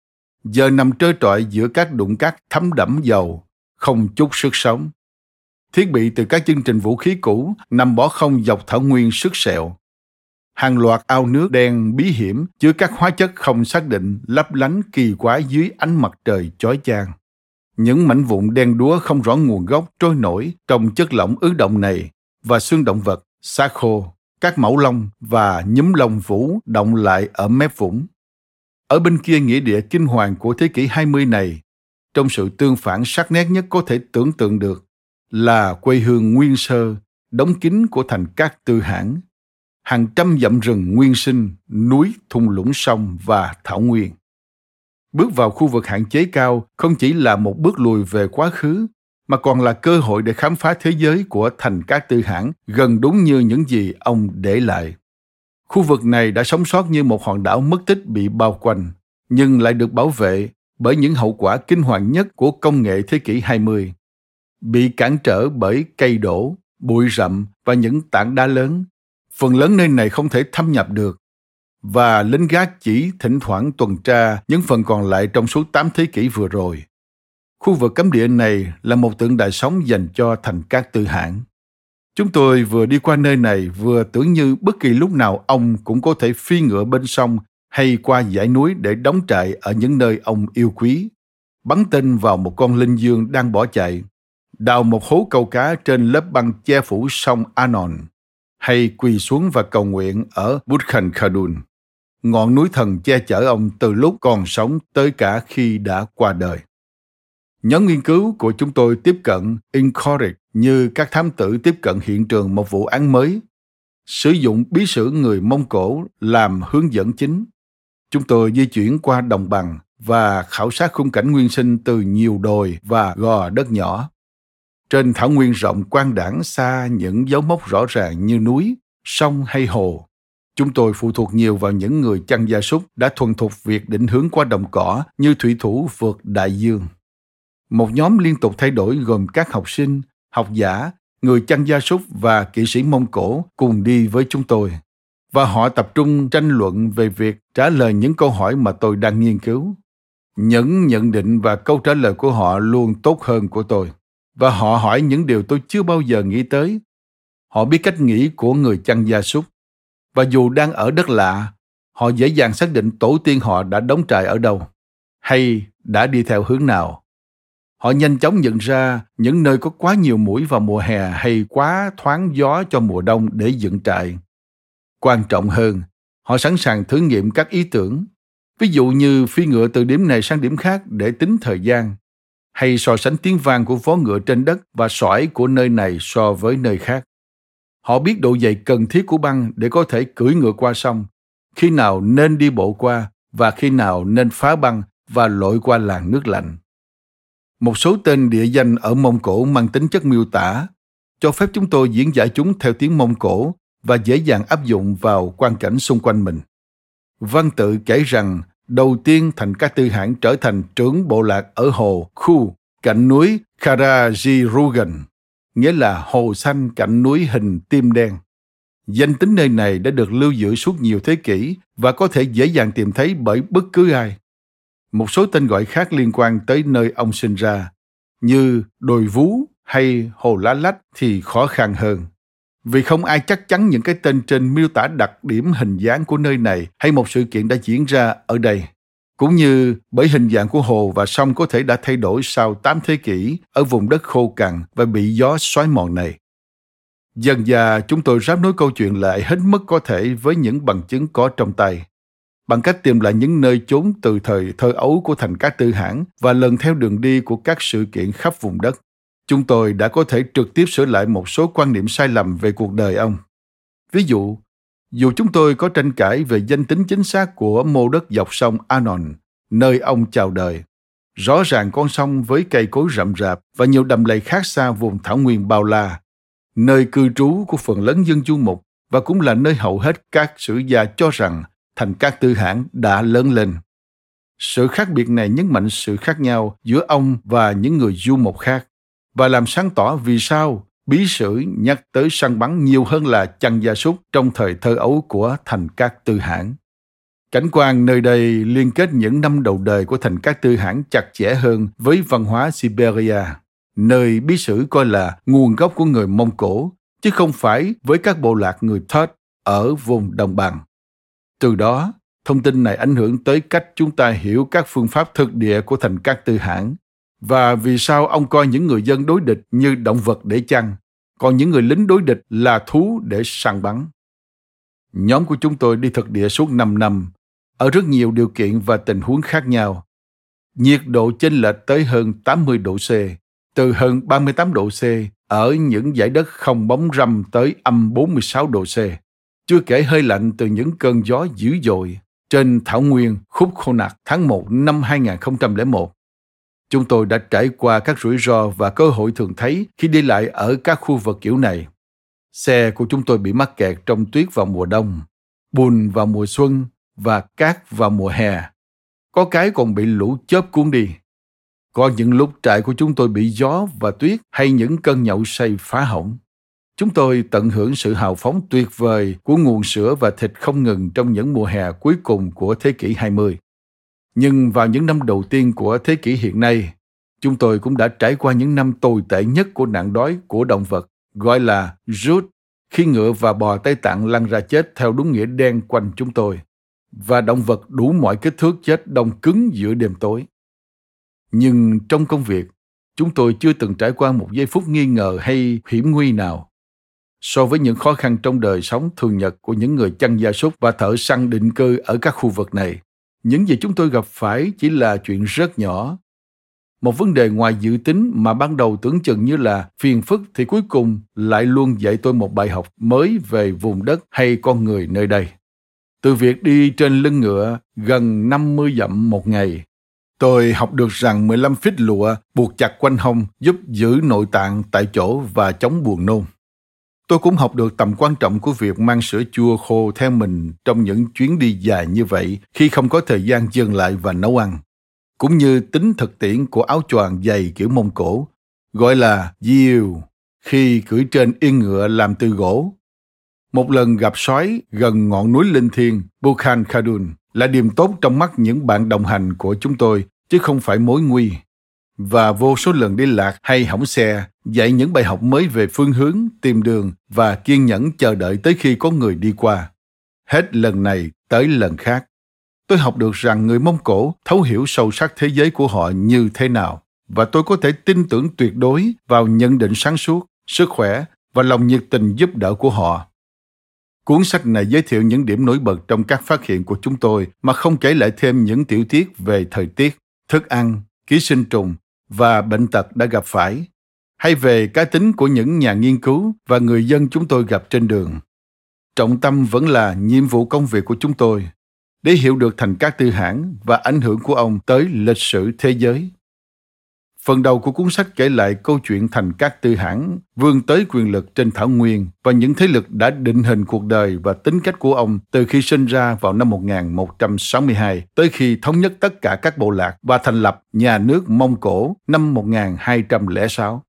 giờ nằm trơ trọi giữa các đụng cát thấm đẫm dầu, không chút sức sống thiết bị từ các chương trình vũ khí cũ nằm bỏ không dọc thảo nguyên sức sẹo. Hàng loạt ao nước đen bí hiểm chứa các hóa chất không xác định lấp lánh kỳ quái dưới ánh mặt trời chói chang. Những mảnh vụn đen đúa không rõ nguồn gốc trôi nổi trong chất lỏng ứ động này và xương động vật, xác khô, các mẫu lông và nhúm lông vũ động lại ở mép vũng. Ở bên kia nghĩa địa kinh hoàng của thế kỷ 20 này, trong sự tương phản sắc nét nhất có thể tưởng tượng được, là quê hương nguyên sơ, đóng kín của thành các tư hãng, hàng trăm dặm rừng nguyên sinh, núi, thung lũng sông và thảo nguyên. Bước vào khu vực hạn chế cao không chỉ là một bước lùi về quá khứ, mà còn là cơ hội để khám phá thế giới của thành các tư hãng gần đúng như những gì ông để lại. Khu vực này đã sống sót như một hòn đảo mất tích bị bao quanh, nhưng lại được bảo vệ bởi những hậu quả kinh hoàng nhất của công nghệ thế kỷ 20 bị cản trở bởi cây đổ, bụi rậm và những tảng đá lớn. Phần lớn nơi này không thể thâm nhập được và lính gác chỉ thỉnh thoảng tuần tra những phần còn lại trong suốt 8 thế kỷ vừa rồi. Khu vực cấm địa này là một tượng đài sống dành cho thành các tư hãng. Chúng tôi vừa đi qua nơi này vừa tưởng như bất kỳ lúc nào ông cũng có thể phi ngựa bên sông hay qua dãy núi để đóng trại ở những nơi ông yêu quý, bắn tên vào một con linh dương đang bỏ chạy đào một hố câu cá trên lớp băng che phủ sông Anon, hay quỳ xuống và cầu nguyện ở Budkhan Khadun, ngọn núi thần che chở ông từ lúc còn sống tới cả khi đã qua đời. Nhóm nghiên cứu của chúng tôi tiếp cận Incorrect như các thám tử tiếp cận hiện trường một vụ án mới, sử dụng bí sử người Mông Cổ làm hướng dẫn chính. Chúng tôi di chuyển qua đồng bằng và khảo sát khung cảnh nguyên sinh từ nhiều đồi và gò đất nhỏ trên thảo nguyên rộng quang đảng xa những dấu mốc rõ ràng như núi, sông hay hồ. Chúng tôi phụ thuộc nhiều vào những người chăn gia súc đã thuần thục việc định hướng qua đồng cỏ như thủy thủ vượt đại dương. Một nhóm liên tục thay đổi gồm các học sinh, học giả, người chăn gia súc và kỹ sĩ Mông Cổ cùng đi với chúng tôi. Và họ tập trung tranh luận về việc trả lời những câu hỏi mà tôi đang nghiên cứu. Những nhận định và câu trả lời của họ luôn tốt hơn của tôi và họ hỏi những điều tôi chưa bao giờ nghĩ tới. Họ biết cách nghĩ của người chăn gia súc. Và dù đang ở đất lạ, họ dễ dàng xác định tổ tiên họ đã đóng trại ở đâu, hay đã đi theo hướng nào. Họ nhanh chóng nhận ra những nơi có quá nhiều mũi vào mùa hè hay quá thoáng gió cho mùa đông để dựng trại. Quan trọng hơn, họ sẵn sàng thử nghiệm các ý tưởng, ví dụ như phi ngựa từ điểm này sang điểm khác để tính thời gian, hay so sánh tiếng vang của vó ngựa trên đất và sỏi của nơi này so với nơi khác. Họ biết độ dày cần thiết của băng để có thể cưỡi ngựa qua sông, khi nào nên đi bộ qua và khi nào nên phá băng và lội qua làng nước lạnh. Một số tên địa danh ở Mông Cổ mang tính chất miêu tả, cho phép chúng tôi diễn giải chúng theo tiếng Mông Cổ và dễ dàng áp dụng vào quan cảnh xung quanh mình. Văn tự kể rằng đầu tiên thành các tư hãng trở thành trưởng bộ lạc ở hồ Khu, cạnh núi Karajirugan, nghĩa là hồ xanh cạnh núi hình tim đen. Danh tính nơi này đã được lưu giữ suốt nhiều thế kỷ và có thể dễ dàng tìm thấy bởi bất cứ ai. Một số tên gọi khác liên quan tới nơi ông sinh ra, như đồi vú hay hồ lá lách thì khó khăn hơn. Vì không ai chắc chắn những cái tên trên miêu tả đặc điểm hình dáng của nơi này hay một sự kiện đã diễn ra ở đây. Cũng như bởi hình dạng của hồ và sông có thể đã thay đổi sau 8 thế kỷ ở vùng đất khô cằn và bị gió xoáy mòn này. Dần dà chúng tôi ráp nối câu chuyện lại hết mức có thể với những bằng chứng có trong tay. Bằng cách tìm lại những nơi chốn từ thời thơ ấu của thành các tư hãng và lần theo đường đi của các sự kiện khắp vùng đất, chúng tôi đã có thể trực tiếp sửa lại một số quan niệm sai lầm về cuộc đời ông. Ví dụ, dù chúng tôi có tranh cãi về danh tính chính xác của mô đất dọc sông Anon, nơi ông chào đời, rõ ràng con sông với cây cối rậm rạp và nhiều đầm lầy khác xa vùng thảo nguyên bao la nơi cư trú của phần lớn dân du mục và cũng là nơi hầu hết các sử gia cho rằng thành các tư hãng đã lớn lên. Sự khác biệt này nhấn mạnh sự khác nhau giữa ông và những người du mục khác và làm sáng tỏ vì sao bí sử nhắc tới săn bắn nhiều hơn là chăn gia súc trong thời thơ ấu của thành các tư hãng. Cảnh quan nơi đây liên kết những năm đầu đời của thành các tư hãng chặt chẽ hơn với văn hóa Siberia nơi bí sử coi là nguồn gốc của người Mông Cổ, chứ không phải với các bộ lạc người Thất ở vùng đồng bằng. Từ đó, thông tin này ảnh hưởng tới cách chúng ta hiểu các phương pháp thực địa của thành các tư hãng và vì sao ông coi những người dân đối địch như động vật để chăn, còn những người lính đối địch là thú để săn bắn. Nhóm của chúng tôi đi thực địa suốt 5 năm, ở rất nhiều điều kiện và tình huống khác nhau. Nhiệt độ chênh lệch tới hơn 80 độ C, từ hơn 38 độ C ở những dải đất không bóng râm tới âm 46 độ C. Chưa kể hơi lạnh từ những cơn gió dữ dội trên thảo nguyên khúc khô nạc tháng 1 năm 2001. Chúng tôi đã trải qua các rủi ro và cơ hội thường thấy khi đi lại ở các khu vực kiểu này. Xe của chúng tôi bị mắc kẹt trong tuyết vào mùa đông, bùn vào mùa xuân và cát vào mùa hè. Có cái còn bị lũ chớp cuốn đi. Có những lúc trại của chúng tôi bị gió và tuyết hay những cơn nhậu say phá hỏng. Chúng tôi tận hưởng sự hào phóng tuyệt vời của nguồn sữa và thịt không ngừng trong những mùa hè cuối cùng của thế kỷ 20. Nhưng vào những năm đầu tiên của thế kỷ hiện nay, chúng tôi cũng đã trải qua những năm tồi tệ nhất của nạn đói của động vật, gọi là rút, khi ngựa và bò Tây Tạng lăn ra chết theo đúng nghĩa đen quanh chúng tôi, và động vật đủ mọi kích thước chết đông cứng giữa đêm tối. Nhưng trong công việc chúng tôi chưa từng trải qua một giây phút nghi ngờ hay hiểm nguy nào. So với những khó khăn trong đời sống thường nhật của những người chăn gia súc và thợ săn định cư ở các khu vực này những gì chúng tôi gặp phải chỉ là chuyện rất nhỏ một vấn đề ngoài dự tính mà ban đầu tưởng chừng như là phiền phức thì cuối cùng lại luôn dạy tôi một bài học mới về vùng đất hay con người nơi đây. Từ việc đi trên lưng ngựa gần 50 dặm một ngày, Tôi học được rằng 15 feet lụa buộc chặt quanh hông giúp giữ nội tạng tại chỗ và chống buồn nôn. Tôi cũng học được tầm quan trọng của việc mang sữa chua khô theo mình trong những chuyến đi dài như vậy khi không có thời gian dừng lại và nấu ăn. Cũng như tính thực tiễn của áo choàng dày kiểu Mông Cổ, gọi là diều, khi cưỡi trên yên ngựa làm từ gỗ. Một lần gặp sói gần ngọn núi linh thiêng Bukhan Khadun, là điểm tốt trong mắt những bạn đồng hành của chúng tôi, chứ không phải mối nguy. Và vô số lần đi lạc hay hỏng xe, dạy những bài học mới về phương hướng, tìm đường và kiên nhẫn chờ đợi tới khi có người đi qua. Hết lần này tới lần khác. Tôi học được rằng người Mông Cổ thấu hiểu sâu sắc thế giới của họ như thế nào và tôi có thể tin tưởng tuyệt đối vào nhận định sáng suốt, sức khỏe và lòng nhiệt tình giúp đỡ của họ. Cuốn sách này giới thiệu những điểm nổi bật trong các phát hiện của chúng tôi mà không kể lại thêm những tiểu tiết về thời tiết, thức ăn, ký sinh trùng và bệnh tật đã gặp phải, hay về cá tính của những nhà nghiên cứu và người dân chúng tôi gặp trên đường. Trọng tâm vẫn là nhiệm vụ công việc của chúng tôi, để hiểu được thành các tư hãng và ảnh hưởng của ông tới lịch sử thế giới. Phần đầu của cuốn sách kể lại câu chuyện thành các tư hãng vươn tới quyền lực trên thảo nguyên và những thế lực đã định hình cuộc đời và tính cách của ông từ khi sinh ra vào năm 1162 tới khi thống nhất tất cả các bộ lạc và thành lập nhà nước Mông Cổ năm 1206.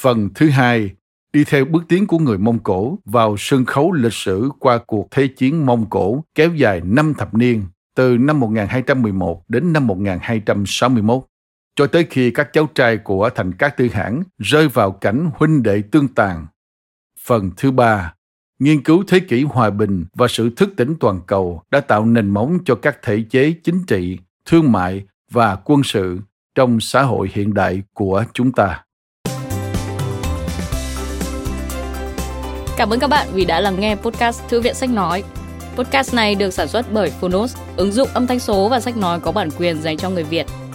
Phần thứ hai đi theo bước tiến của người Mông Cổ vào sân khấu lịch sử qua cuộc Thế chiến Mông Cổ kéo dài 5 thập niên, từ năm 1211 đến năm 1261 cho tới khi các cháu trai của thành các tư hãng rơi vào cảnh huynh đệ tương tàn. Phần thứ ba, nghiên cứu thế kỷ hòa bình và sự thức tỉnh toàn cầu đã tạo nền móng cho các thể chế chính trị, thương mại và quân sự trong xã hội hiện đại của chúng ta. Cảm ơn các bạn vì đã lắng nghe podcast Thư viện Sách Nói. Podcast này được sản xuất bởi Phonos, ứng dụng âm thanh số và sách nói có bản quyền dành cho người Việt.